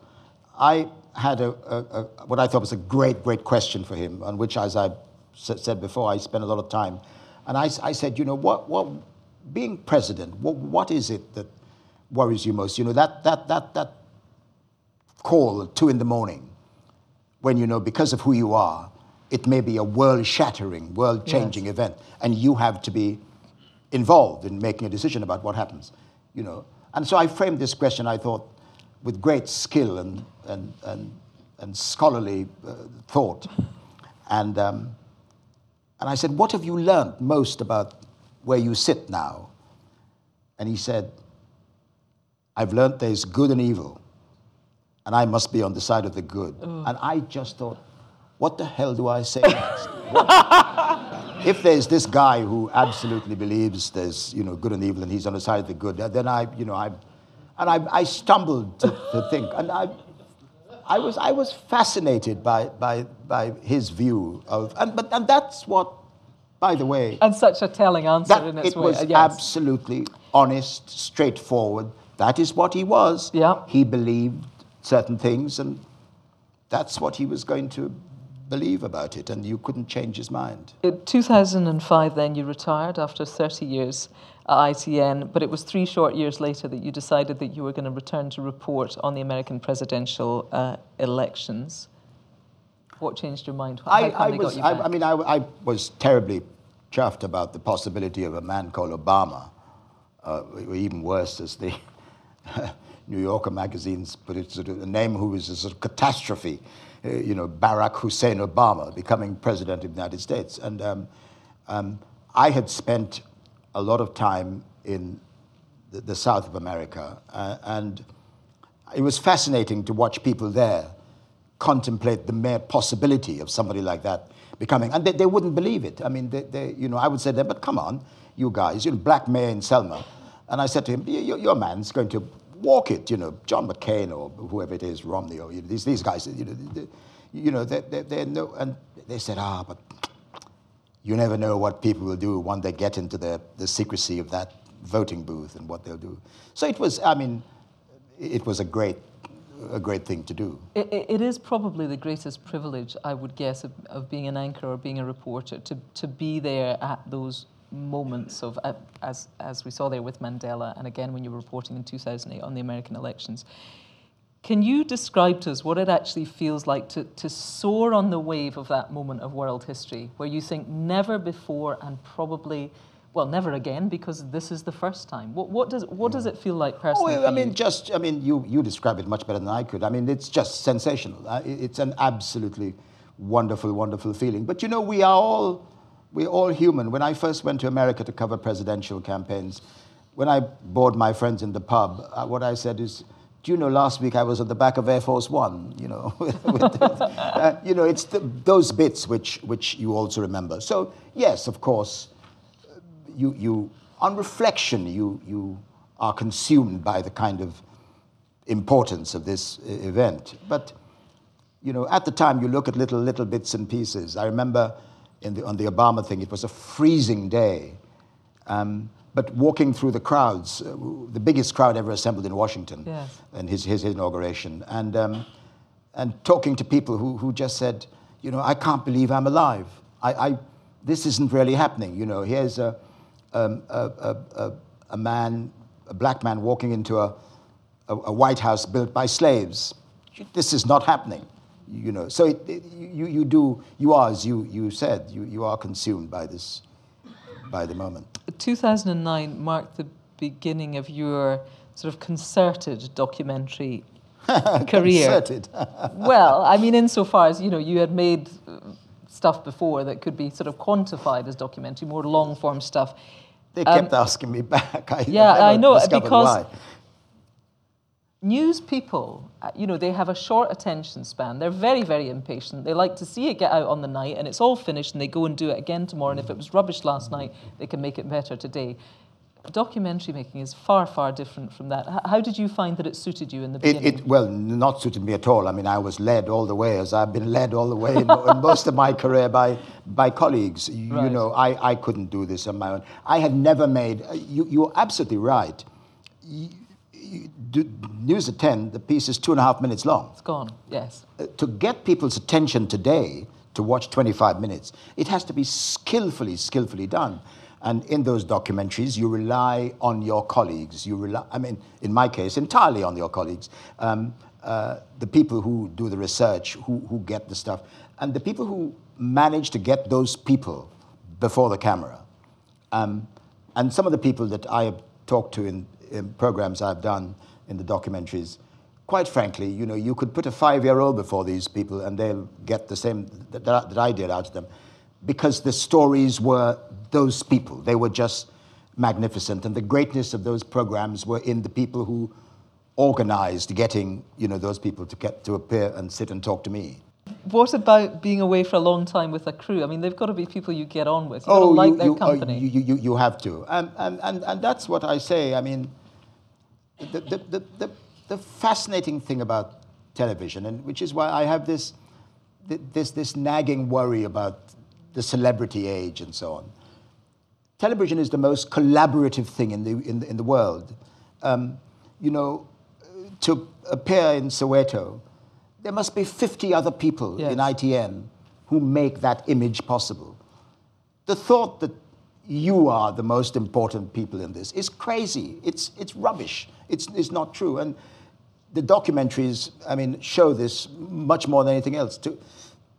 I had a, a, a, what I thought was a great, great question for him, on which, as I said before, I spent a lot of time. And I, I said, you know, what, what, being president, what, what is it that worries you most? You know, that, that, that, that call at two in the morning, when, you know, because of who you are, it may be a world shattering, world changing yes. event, and you have to be involved in making a decision about what happens, you know. And so I framed this question, I thought, with great skill and, and, and, and scholarly uh, thought. And, um, and I said, What have you learned most about where you sit now? And he said, I've learned there's good and evil, and I must be on the side of the good. Mm. And I just thought, what the hell do I say next? if there's this guy who absolutely believes there's you know good and evil and he's on the side of the good, then I you know I and I, I stumbled to, to, think. And I, I, was, I was fascinated by, by, by his view of, and, but, and that's what, by the way. And such a telling answer that in its it way. was uh, yes. absolutely honest, straightforward. That is what he was. Yeah. He believed certain things, and that's what he was going to believe about it, and you couldn't change his mind. In 2005, then, you retired after 30 years at ITN, but it was three short years later that you decided that you were going to return to report on the American presidential uh, elections. What changed your mind? I, I was, I, I, mean, I, I, was terribly chuffed about the possibility of a man called Obama, uh, even worse, as the New Yorker magazines put it, sort of a name who was a sort of catastrophe. Uh, you know, Barack Hussein Obama becoming president of the United States. And um, um, I had spent a lot of time in the, the South of America, uh, and it was fascinating to watch people there contemplate the mere possibility of somebody like that becoming, and they, they wouldn't believe it. I mean, they, they, you know, I would say to them, but come on, you guys, you know, black mayor in Selma. And I said to him, your, your man's going to walk it, you know, John McCain or whoever it is, Romney, or you know, these, these guys, you know, they, you know, they, they, they know, and they said, ah, but you never know what people will do when they get into the, the secrecy of that voting booth and what they'll do. So it was, I mean, it was a great, a great thing to do. it, it is probably the greatest privilege, I would guess, of, of, being an anchor or being a reporter, to, to be there at those moments of, as, as we saw there with Mandela, and again when you were reporting in 2008 on the American elections. Can you describe to us what it actually feels like to, to soar on the wave of that moment of world history where you think never before and probably, well, never again because this is the first time? What, what, does, what does it feel like personally? Oh, I mean, just, I mean, you, you describe it much better than I could. I mean, it's just sensational. It's an absolutely wonderful, wonderful feeling. But you know, we are all, we're all human. When I first went to America to cover presidential campaigns, when I bored my friends in the pub, uh, what I said is, do you know last week I was at the back of Air Force One? You know, uh, you know, it's the, those bits which which you also remember. So yes, of course, you you on reflection you you are consumed by the kind of importance of this event. But you know, at the time you look at little little bits and pieces. I remember in the, on the Obama thing, it was a freezing day. Um, but walking through the crowds, uh, the biggest crowd ever assembled in Washington, yes. and his, his inauguration, and, um, and talking to people who, who just said, you know, I can't believe I'm alive. I, I this isn't really happening. You know, here's a, um, a, a, a, man, a black man walking into a, a, a, White House built by slaves. This is not happening. You know, so it, it, you, you do, you are, as you, you said, you, you are consumed by this by the moment. 2009 marked the beginning of your sort of concerted documentary career. Concerted. well, I mean, insofar as you know, you had made uh, stuff before that could be sort of quantified as documentary, more long form stuff. They kept um, asking me back. I yeah, I know because why news people, uh, you know, they have a short attention span. They're very, very impatient. They like to see it get out on the night and it's all finished and they go and do it again tomorrow. And if it was rubbish last night, they can make it better today. Documentary making is far, far different from that. How did you find that it suited you in the beginning? It, it, well, not suited me at all. I mean, I was led all the way, as I've been led all the way in, in most of my career by, by colleagues. You, right. you know, I, I couldn't do this on my own. I had never made, you, you're absolutely right. News at 10, the piece is two and a half minutes long. It's gone, yes. Uh, to get people's attention today to watch 25 minutes, it has to be skillfully, skillfully done. And in those documentaries, you rely on your colleagues. You rely, I mean, in my case, entirely on your colleagues. Um, uh, the people who do the research, who, who get the stuff, and the people who manage to get those people before the camera. Um, and some of the people that I have talked to in, in programs I've done in the documentaries, quite frankly, you know, you could put a five-year-old before these people and they'll get the same that, that I did out of them, because the stories were those people. They were just magnificent, and the greatness of those programs were in the people who organized getting, you know, those people to get to appear and sit and talk to me. What about being away for a long time with a crew? I mean, they've got to be people you get on with. You oh, like you, their oh, company. you, you, you have to. And, and, and, and that's what I say. I mean, the, the, the, the, fascinating thing about television, and which is why I have this, this, this nagging worry about the celebrity age and so on. Television is the most collaborative thing in the, in the, in the world. Um, you know, to appear in Soweto, there must be 50 other people yes. in ITN who make that image possible. The thought that you are the most important people in this is crazy. It's, it's rubbish. It's, it's not true. And the documentaries, I mean, show this much more than anything else. To,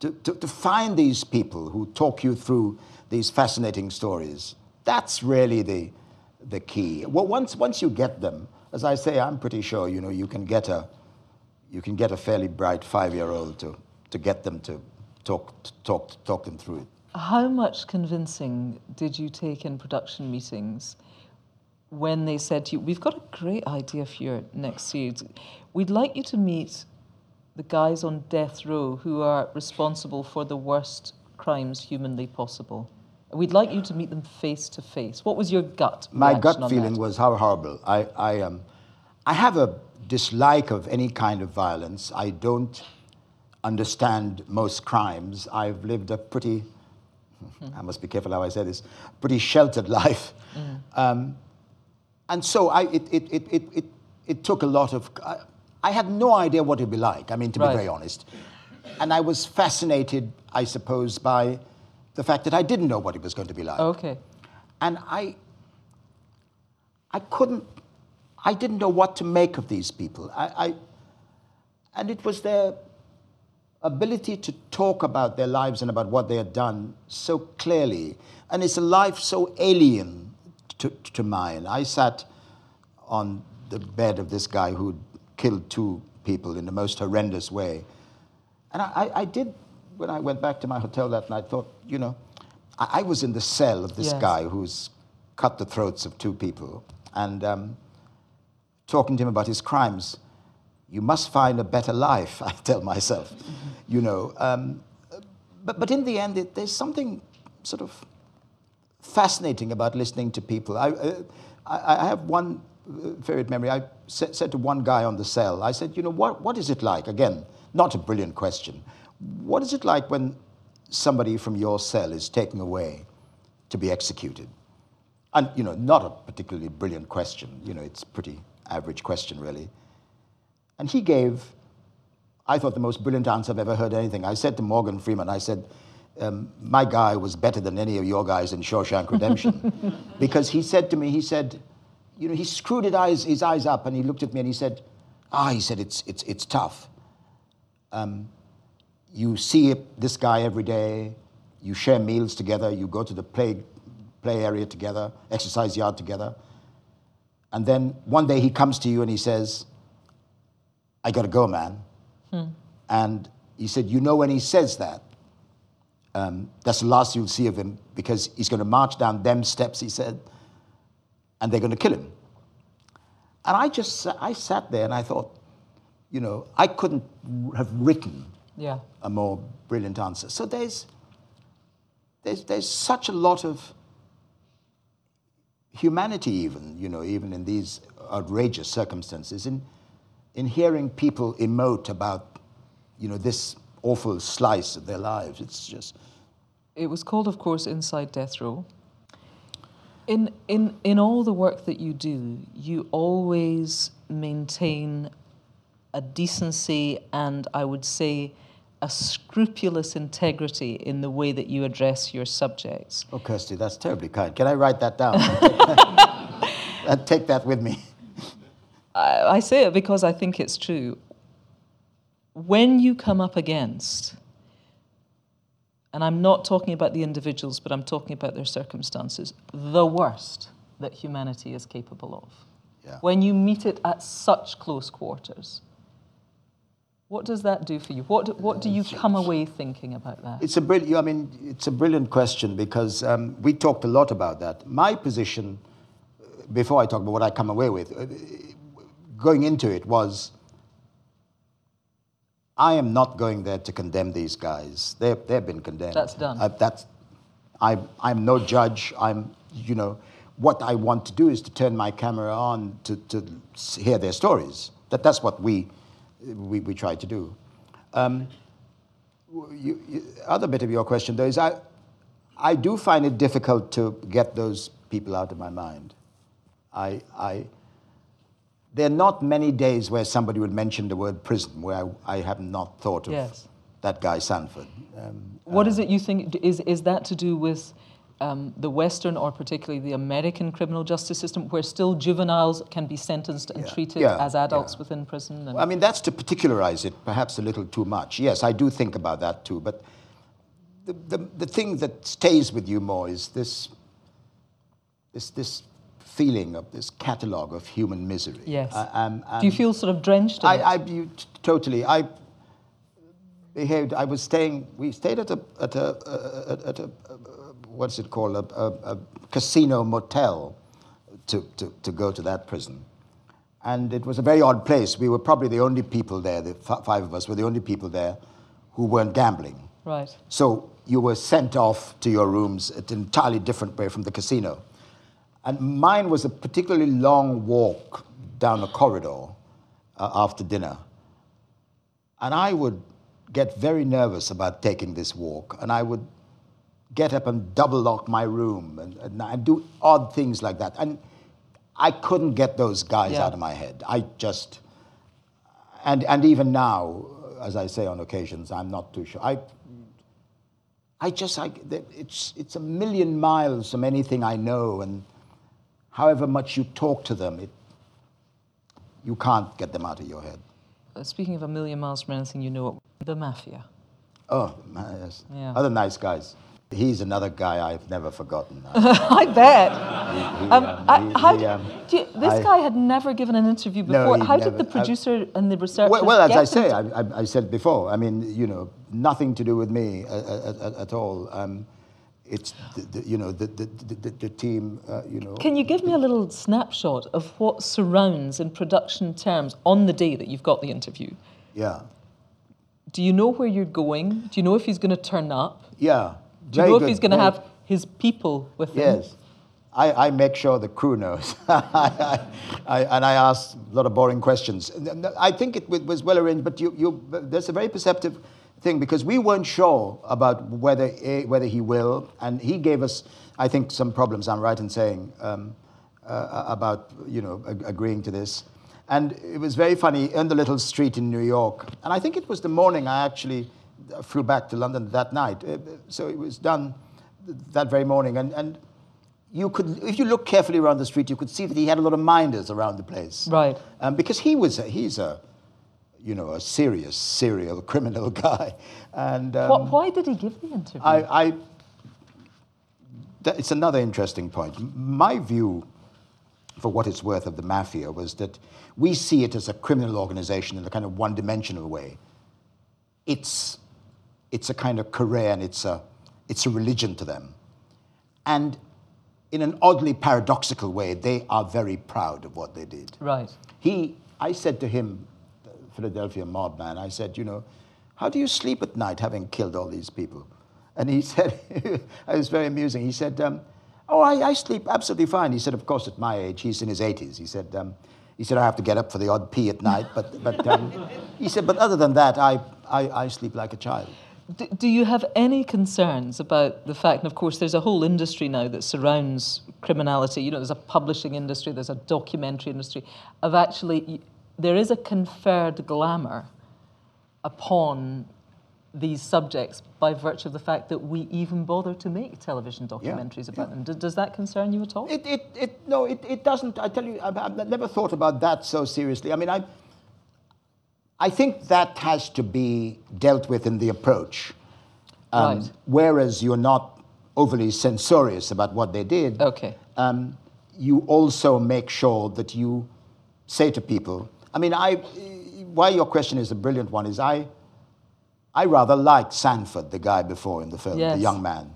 to, to, to find these people who talk you through these fascinating stories, that's really the, the key. Well, once, once you get them, as I say, I'm pretty sure, you know, you can get a, you can get a fairly bright five-year-old to, to get them to talk, talk, talk them through it. How much convincing did you take in production meetings when they said to you, We've got a great idea for your next series. We'd like you to meet the guys on death row who are responsible for the worst crimes humanly possible. We'd like you to meet them face to face. What was your gut? My gut feeling that? was how horrible. I, I, um, I have a dislike of any kind of violence. I don't understand most crimes. I've lived a pretty I must be careful how I say this, pretty sheltered life. Mm. Um, and so I, it, it, it, it, it, it, took a lot of, I, I, had no idea what it'd be like, I mean, to right. be very honest. And I was fascinated, I suppose, by the fact that I didn't know what it was going to be like. Okay. And I, I couldn't, I didn't know what to make of these people. I, I and it was their ability to talk about their lives and about what they had done so clearly. And it's a life so alien to, to mine. I sat on the bed of this guy who'd killed two people in the most horrendous way. And I, I, did, when I went back to my hotel that night, thought, you know, I, I was in the cell of this yes. guy who's cut the throats of two people. and um, talking to him about his crimes. You must find a better life, I tell myself, you know. Um, but, but in the end, it, there's something sort of fascinating about listening to people. I, uh, I, I, have one uh, vivid memory. I said, said, to one guy on the cell, I said, you know, what, what is it like? Again, not a brilliant question. What is it like when somebody from your cell is taken away to be executed? And, you know, not a particularly brilliant question. You know, it's pretty average question, really. And he gave, I thought, the most brilliant answer I've ever heard anything. I said to Morgan Freeman, I said, um, my guy was better than any of your guys in Shawshank Redemption. because he said to me, he said, you know, he screwed his eyes, his eyes up and he looked at me and he said, ah, he said, it's, it's, it's tough. Um, you see this guy every day, you share meals together, you go to the play, play area together, exercise yard together. And then one day he comes to you and he says, I gotta go, man. Hmm. And he said, You know, when he says that, um, that's the last you'll see of him because he's going to march down them steps, he said, and they're going to kill him. And I just I sat there and I thought, you know, I couldn't have written yeah. a more brilliant answer. So there's, there's, there's such a lot of humanity, even, you know, even in these outrageous circumstances, in, in hearing people emote about, you know, this awful slice of their lives. It's just. It was called, of course, Inside Death Row. In, in, in all the work that you do, you always maintain a decency and I would say a scrupulous integrity in the way that you address your subjects. Oh, Kirsty, that's terribly kind. Can I write that down? and uh, take that with me. I, I say it because I think it's true. When you come up against, and I'm not talking about the individuals, but I'm talking about their circumstances, the worst that humanity is capable of. Yeah. When you meet it at such close quarters, what does that do for you? What, what do you come away thinking about that? It's a brilliant, I mean, it's a brilliant question because um, we talked a lot about that. My position, before I talk about what I come away with, uh, going into it was I am not going there to condemn these guys. They, they've been condemned. That's done. I, that's, I, I'm no judge. I'm, you know, what I want to do is to turn my camera on to, to hear their stories. That, that's what we, we, we try to do. Um, you, you, other bit of your question, though, is I, I do find it difficult to get those people out of my mind. I, I, there are not many days where somebody would mention the word prison where I, I have not thought of yes. that guy Sanford. Um, what uh, is it you think? Is, is that to do with um, the Western or particularly the American criminal justice system, where still juveniles can be sentenced and yeah, treated yeah, as adults yeah. within prison? Well, I mean, that's to particularize it perhaps a little too much. Yes, I do think about that too. But the, the, the thing that stays with you more is this, this, this feeling of this catalogue of human misery. Yes. Uh, um, Do you feel sort of drenched in I, it? I, you, totally. I behaved. I was staying. We stayed at a at a uh, at a uh, what's it called a, a, a casino motel to, to to go to that prison, and it was a very odd place. We were probably the only people there. The f- five of us were the only people there who weren't gambling. Right. So you were sent off to your rooms at an entirely different way from the casino. And mine was a particularly long walk down the corridor uh, after dinner. And I would get very nervous about taking this walk, and I would get up and double lock my room and, and, and do odd things like that. And I couldn't get those guys yeah. out of my head. I just, and, and even now, as I say on occasions, I'm not too sure. I, I just, I, it's, it's a million miles from anything I know, and however much you talk to them, it, you can't get them out of your head. Uh, speaking of a million miles from anything you know, the mafia. Oh, yes. Yeah. Other nice guys. He's another guy I've never forgotten. I bet. He, he, um, um, I, he, how, um, you, this I, guy had never given an interview before. No, how never, did the producer I, and the researcher? Well, well as I say, I, I, said before. I mean, you know, nothing to do with me at, at, at all. It's the, the, you know the the, the, the team. Uh, you know. Can you give me a little snapshot of what surrounds in production terms on the day that you've got the interview? Yeah. Do you know where you're going? Do you know if he's going to turn up? Yeah. Do you know if he's going to have his people with him? Yes. I, I, make sure the crew knows. I, I, and I ask a lot of boring questions. I think it was well arranged, but you, you, there's a very perceptive thing because we weren't sure about whether, whether he will, and he gave us, I think, some problems, I'm right in saying, um, uh, about you know, ag- agreeing to this. And it was very funny in the little street in New York. And I think it was the morning I actually flew back to London that night. Uh, so it was done that very morning. And, and you could, if you look carefully around the street, you could see that he had a lot of minders around the place. Right. Um, because he was, a, he's a, you know, a serious serial criminal guy. And um, what, why did he give the interview? I, I that, it's another interesting point. My view, for what it's worth, of the mafia was that we see it as a criminal organization in a kind of one-dimensional way. It's, it's a kind of career and it's a, it's a religion to them. And in an oddly paradoxical way, they are very proud of what they did. Right. He, I said to him, Philadelphia mob man, I said, you know, how do you sleep at night having killed all these people? And he said, it was very amusing. He said, um, oh, I, I, sleep absolutely fine. He said, of course, at my age, he's in his 80s. He said, um, he said, I have to get up for the odd pee at night, but, but um, he said, but other than that, I, I, I sleep like a child. Do, do you have any concerns about the fact, and of course, there's a whole industry now that surrounds criminality. You know, there's a publishing industry, there's a documentary industry, of actually, there is a conferred glamour upon these subjects by virtue of the fact that we even bother to make television documentaries yeah, about yeah. them. Does, does that concern you at all? It, it, it, no, it, it doesn't. I tell you, I've, I've never thought about that so seriously. I mean, I, I think that has to be dealt with in the approach. Um, right. Whereas you're not overly censorious about what they did. Okay. Um, you also make sure that you say to people, I mean, I, why your question is a brilliant one is I, I rather liked Sanford, the guy before in the film, yes. the young man.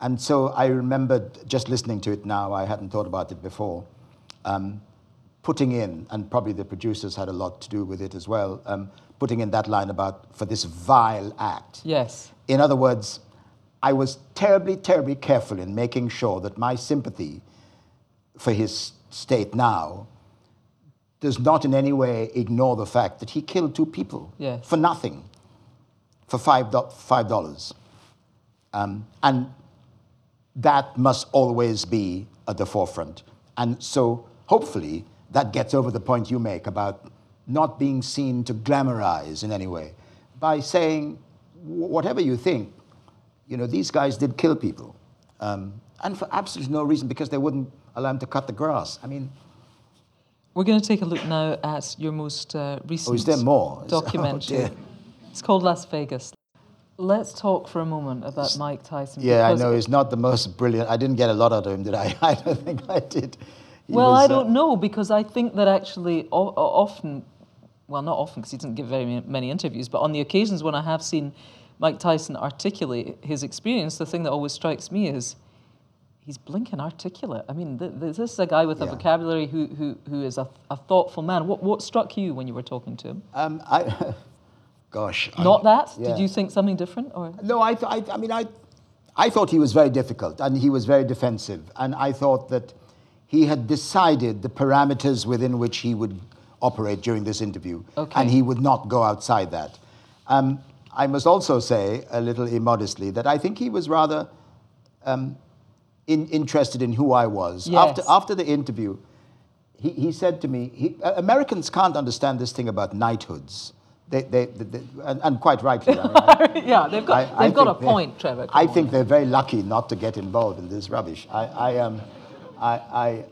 And so I remembered just listening to it now, I hadn't thought about it before, um, putting in, and probably the producers had a lot to do with it as well, um, putting in that line about for this vile act. Yes. In other words, I was terribly, terribly careful in making sure that my sympathy for his state now does not in any way ignore the fact that he killed two people yes. for nothing, for five, five dollars. Um, and that must always be at the forefront. And so hopefully that gets over the point you make about not being seen to glamorize in any way by saying whatever you think, you know, these guys did kill people. Um, and for absolutely no reason because they wouldn't allow him to cut the grass. I mean, we're going to take a look now at your most uh, recent oh, is there more? documentary. Oh, it's called Las Vegas. Let's talk for a moment about Mike Tyson. Yeah, I know he's not the most brilliant. I didn't get a lot out of him, did I? I don't think I did. He well, was, I don't uh, know because I think that actually often, well, not often because he didn't give very many interviews, but on the occasions when I have seen Mike Tyson articulate his experience, the thing that always strikes me is he's blinking articulate. I mean, th- this is a guy with a yeah. vocabulary who, who, who is a, a, thoughtful man. What, what struck you when you were talking to him? Um, I, gosh. Not I, that? Yeah. Did you think something different? Or? No, I, th- I, I mean, I, I thought he was very difficult and he was very defensive. And I thought that he had decided the parameters within which he would operate during this interview. Okay. And he would not go outside that. Um, I must also say, a little immodestly, that I think he was rather um, in, interested in who I was. Yes. After, after the interview, he, he said to me, he, uh, Americans can't understand this thing about knighthoods. They, they, they, they and, and, quite rightly. I mean, I, yeah, they've got, I, they've got a point, Trevor. I on. think they're very lucky not to get involved in this rubbish. I, I, um, I,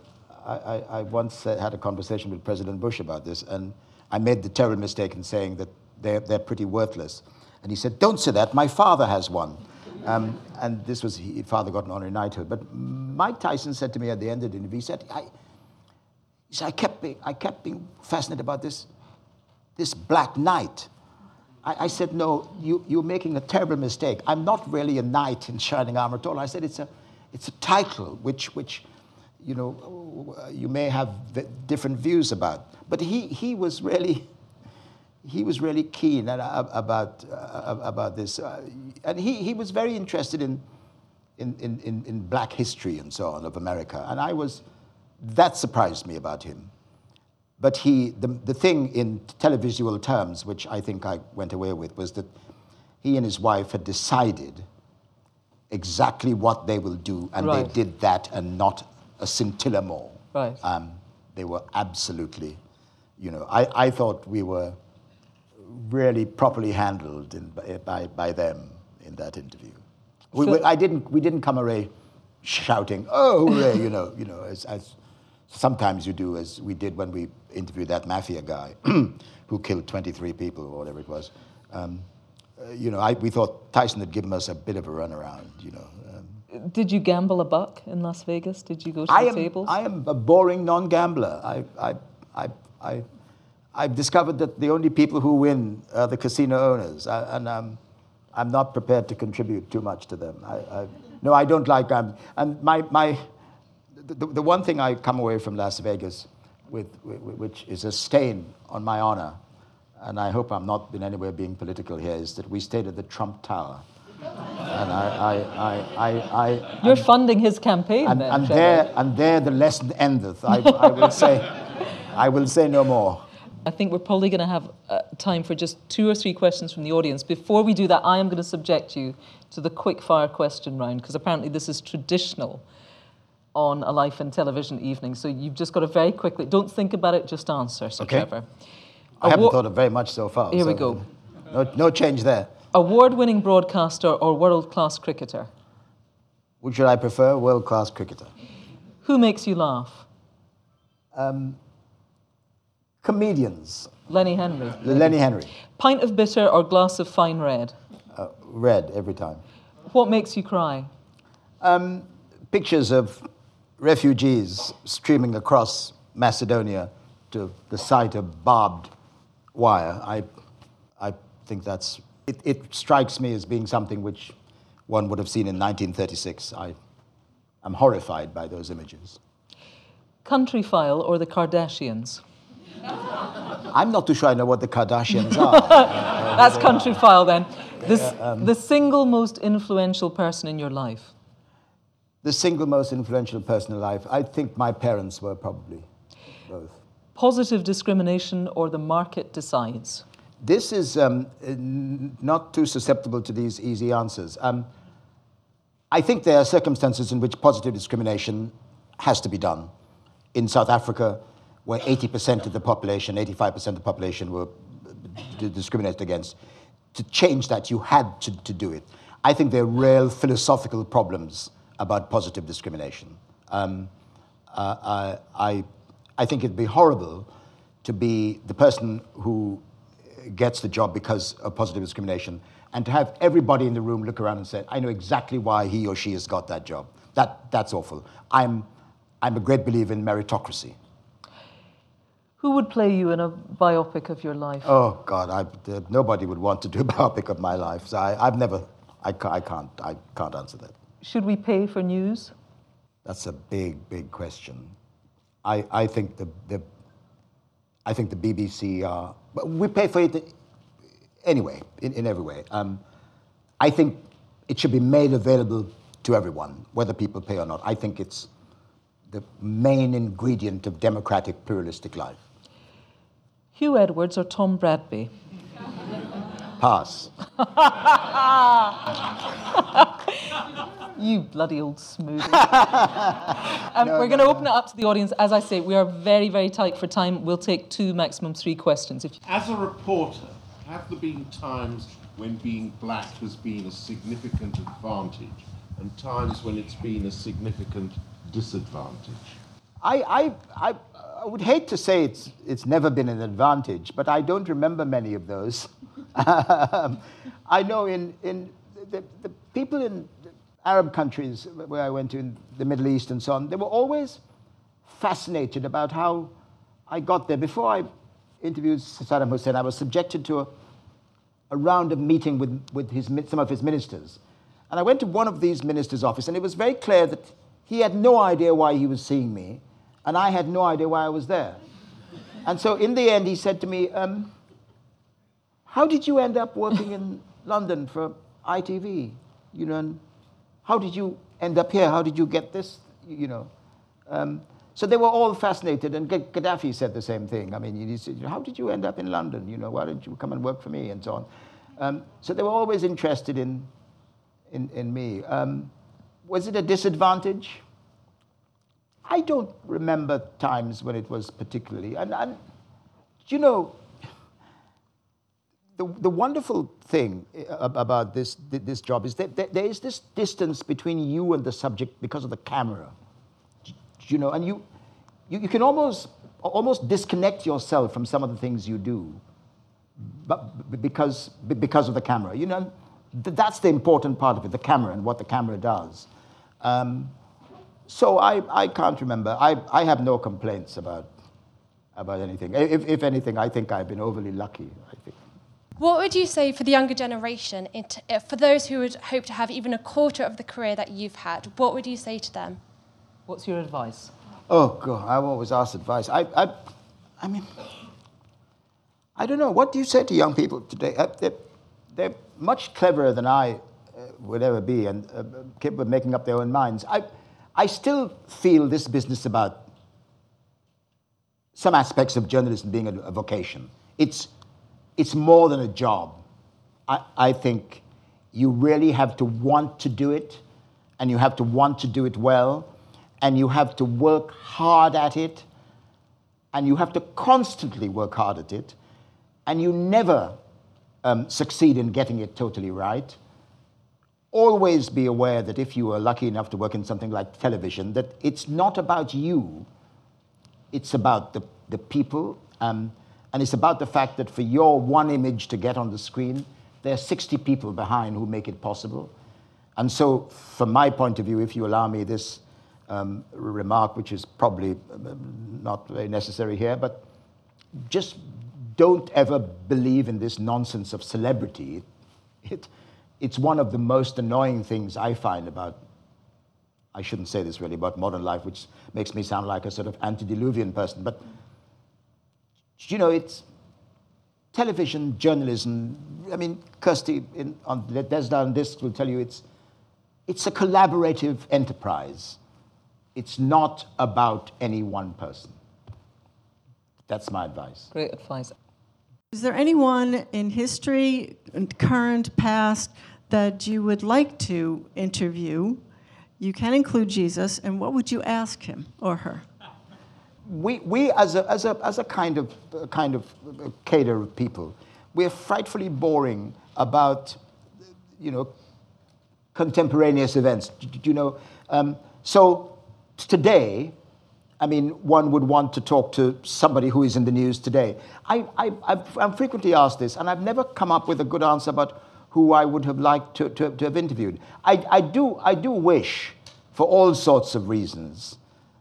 I, I, once had a conversation with President Bush about this, and I made the terrible mistake in saying that they're, they're pretty worthless. And he said, Don't say that, my father has one. Um, and this was, his father got an honorary knighthood. But Mike Tyson said to me at the end of the interview, he said, I, he said, I kept being, I kept being fascinated about this, this black knight. I, I said, no, you, you're making a terrible mistake. I'm not really a knight in shining armor at all. I said, it's a, it's a title which, which you know, you may have different views about. But he, he was really, he was really keen about, uh, about this. Uh, and he, he was very interested in, in, in, in black history and so on of America. And I was, that surprised me about him. But he, the, the thing in televisual terms, which I think I went away with, was that he and his wife had decided exactly what they will do, and right. they did that and not a scintilla more. Right. Um, they were absolutely, you know, I, I thought we were really properly handled in, by, by them in that interview. We, we, I didn't, we didn't come away shouting, oh, hooray, you know, you know as, as sometimes you do, as we did when we interviewed that mafia guy who killed 23 people or whatever it was. Um, uh, you know, I, we thought Tyson had given us a bit of a runaround, you know. Um, did you gamble a buck in Las Vegas? Did you go to I the am, tables? I am a boring non-gambler. I, I, I, I, I've discovered that the only people who win are the casino owners, I, and um, I'm not prepared to contribute too much to them. I, I, no, I don't like gambling. And my, my, the, the one thing I come away from Las Vegas with, with, which is a stain on my honor, and I hope I'm not in any way being political here, is that we stayed at the Trump Tower. And I, I, I, I, You're funding his campaign and, then, and there, and there the lesson endeth. I, I will say, I will say no more. I think we're probably going to have uh, time for just two or three questions from the audience. Before we do that, I am going to subject you to the quick fire question round because apparently this is traditional on a life and television evening. So you've just got to very quickly, don't think about it, just answer, Sir okay. Trevor. I haven't thought of very much so far. Here so we go. No, no change there. Award winning broadcaster or world class cricketer? Which should I prefer? World class cricketer. Who makes you laugh? Um, comedians. Lenny Henry. Lenny Henry. Pint of bitter or glass of fine red? Uh, red every time. What makes you cry? Um, pictures of refugees streaming across Macedonia to the site of barbed wire. I, I think that's, it, it strikes me as being something which one would have seen in 1936. I, I'm horrified by those images. Countryfile or the Kardashians? I'm not too sure I know what the Kardashians are. That's Countryfile then. The, um, the single most influential person in your life? the single most influential person in life, I think my parents were probably both. Positive discrimination or the market decides? This is um, not too susceptible to these easy answers. Um, I think there are circumstances in which positive discrimination has to be done. In South Africa, where 80% of the population, 85% of the population were discriminated against, to change that, you had to, to do it. I think there are real philosophical problems about positive discrimination. Um, uh, I, I think it'd be horrible to be the person who gets the job because of positive discrimination and to have everybody in the room look around and say, I know exactly why he or she has got that job. That, that's awful. I'm, I'm a great believer in meritocracy. Who would play you in a biopic of your life? Oh, God, I, uh, nobody would want to do a biopic of my life. So I, have never, I, I, can't, I can't answer that. Should we pay for news? That's a big, big question. I, I think the, the I think the BBC uh, we pay for it anyway in, in every way. Um, I think it should be made available to everyone, whether people pay or not. I think it's the main ingredient of democratic pluralistic life. Huw Edwards or Tom Bradby? Pass. You bloody old smoothie. um, no, we're going to no, open no. it up to the audience. As I say, we are very, very tight for time. We'll take two, maximum three questions. If As a reporter, have there been times when being black has been a significant advantage and times when it's been a significant disadvantage? I, I, I, I would hate to say it's, it's never been an advantage, but I don't remember many of those. um, I know in, in the, the people in Arab countries where I went to in the Middle East and so on, they were always fascinated about how I got there. Before I interviewed Saddam Hussein, I was subjected to a, a round of meeting with, with his, some of his ministers. And I went to one of these ministers' office, and it was very clear that he had no idea why he was seeing me, and I had no idea why I was there. And so in the end, he said to me, um, How did you end up working in London for ITV? You know, and how did you end up here? How did you get this? You know. Um, so they were all fascinated, and Gaddafi said the same thing. I mean, he said, How did you end up in London? You know, why don't you come and work for me? And so on. Um, so they were always interested in, in, in me. Um, was it a disadvantage? I don't remember times when it was particularly. And, and you know, the, the wonderful thing about this, this job is that there is this distance between you and the subject because of the camera. You know, and you, you, you can almost, almost disconnect yourself from some of the things you do but because, because of the camera. You know, that's the important part of it, the camera and what the camera does. Um, so I, I can't remember. I, I have no complaints about, about anything. If, if anything, I think I've been overly lucky, I think. What would you say for the younger generation, uh, for those who would hope to have even a quarter of the career that you've had? What would you say to them? What's your advice? Oh, God, I've always asked advice. I, I, I mean, I don't know. What do you say to young people today? Uh, they're, they're much cleverer than I uh, would ever be and uh, capable of making up their own minds. I, I still feel this business about some aspects of journalism being a, a vocation. It's it's more than a job. I, I think you really have to want to do it, and you have to want to do it well, and you have to work hard at it, and you have to constantly work hard at it, and you never um, succeed in getting it totally right. Always be aware that if you are lucky enough to work in something like television, that it's not about you, it's about the, the people. Um, and it's about the fact that for your one image to get on the screen, there are 60 people behind who make it possible. And so, from my point of view, if you allow me this um, remark, which is probably um, not very necessary here, but just don't ever believe in this nonsense of celebrity. It, it's one of the most annoying things I find about, I shouldn't say this really, about modern life, which makes me sound like a sort of antediluvian person, but you know, it's television, journalism. I mean, Kirsty on the Down Discs will tell you it's, it's a collaborative enterprise. It's not about any one person. That's my advice. Great advice. Is there anyone in history, current, past, that you would like to interview? You can include Jesus, and what would you ask him or her? we, we as, a, as, a, as a kind of, uh, kind of cater of people, we're frightfully boring about, you know, contemporaneous events. Do, You know, um, so today, I mean, one would want to talk to somebody who is in the news today. I, I, am frequently asked this, and I've never come up with a good answer about who I would have liked to, to, to have interviewed. I, I, do, I do wish, for all sorts of reasons,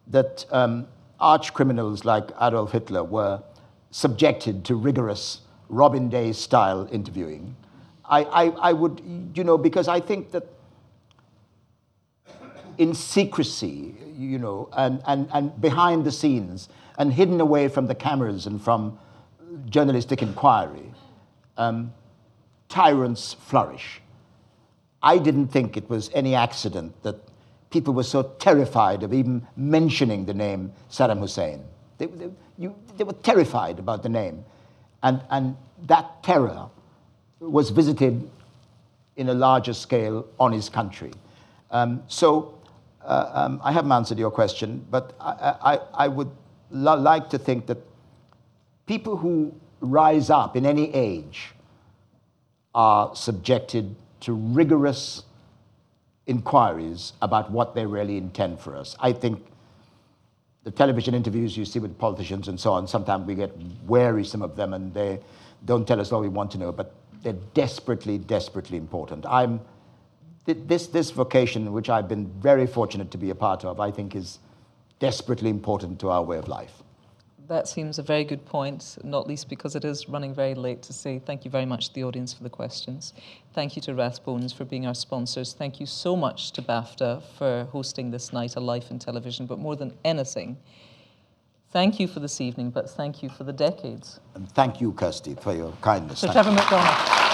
that um, arch criminals like Adolf Hitler were subjected to rigorous Robin Day style interviewing. I, I, I would, you know, because I think that in secrecy, you know, and, and, and behind the scenes, and hidden away from the cameras and from journalistic inquiry, um, tyrants flourish. I didn't think it was any accident that people were so terrified of even mentioning the name Saddam Hussein. They, they, you, they were terrified about the name. And, and that terror was visited in a larger scale on his country. Um, so um, I haven't answered your question, but I, I, I would like to think that people who rise up in any age are subjected to rigorous inquiries about what they really intend for us. I think the television interviews you see with politicians and so on, sometimes we get wary, some of them, and they don't tell us all we want to know, but they're desperately, desperately important. I'm, this, this vocation, which I've been very fortunate to be a part of, I think is desperately important to our way of life. that seems a very good point, not least because it is running very late to say thank you very much to the audience for the questions. Thank you to Rathbones for being our sponsors. Thank you so much to BAFTA for hosting this night, A Life in Television. But more than anything, thank you for this evening, but thank you for the decades. And thank you, Kirsty, for your kindness. Thank Trevor McDonald.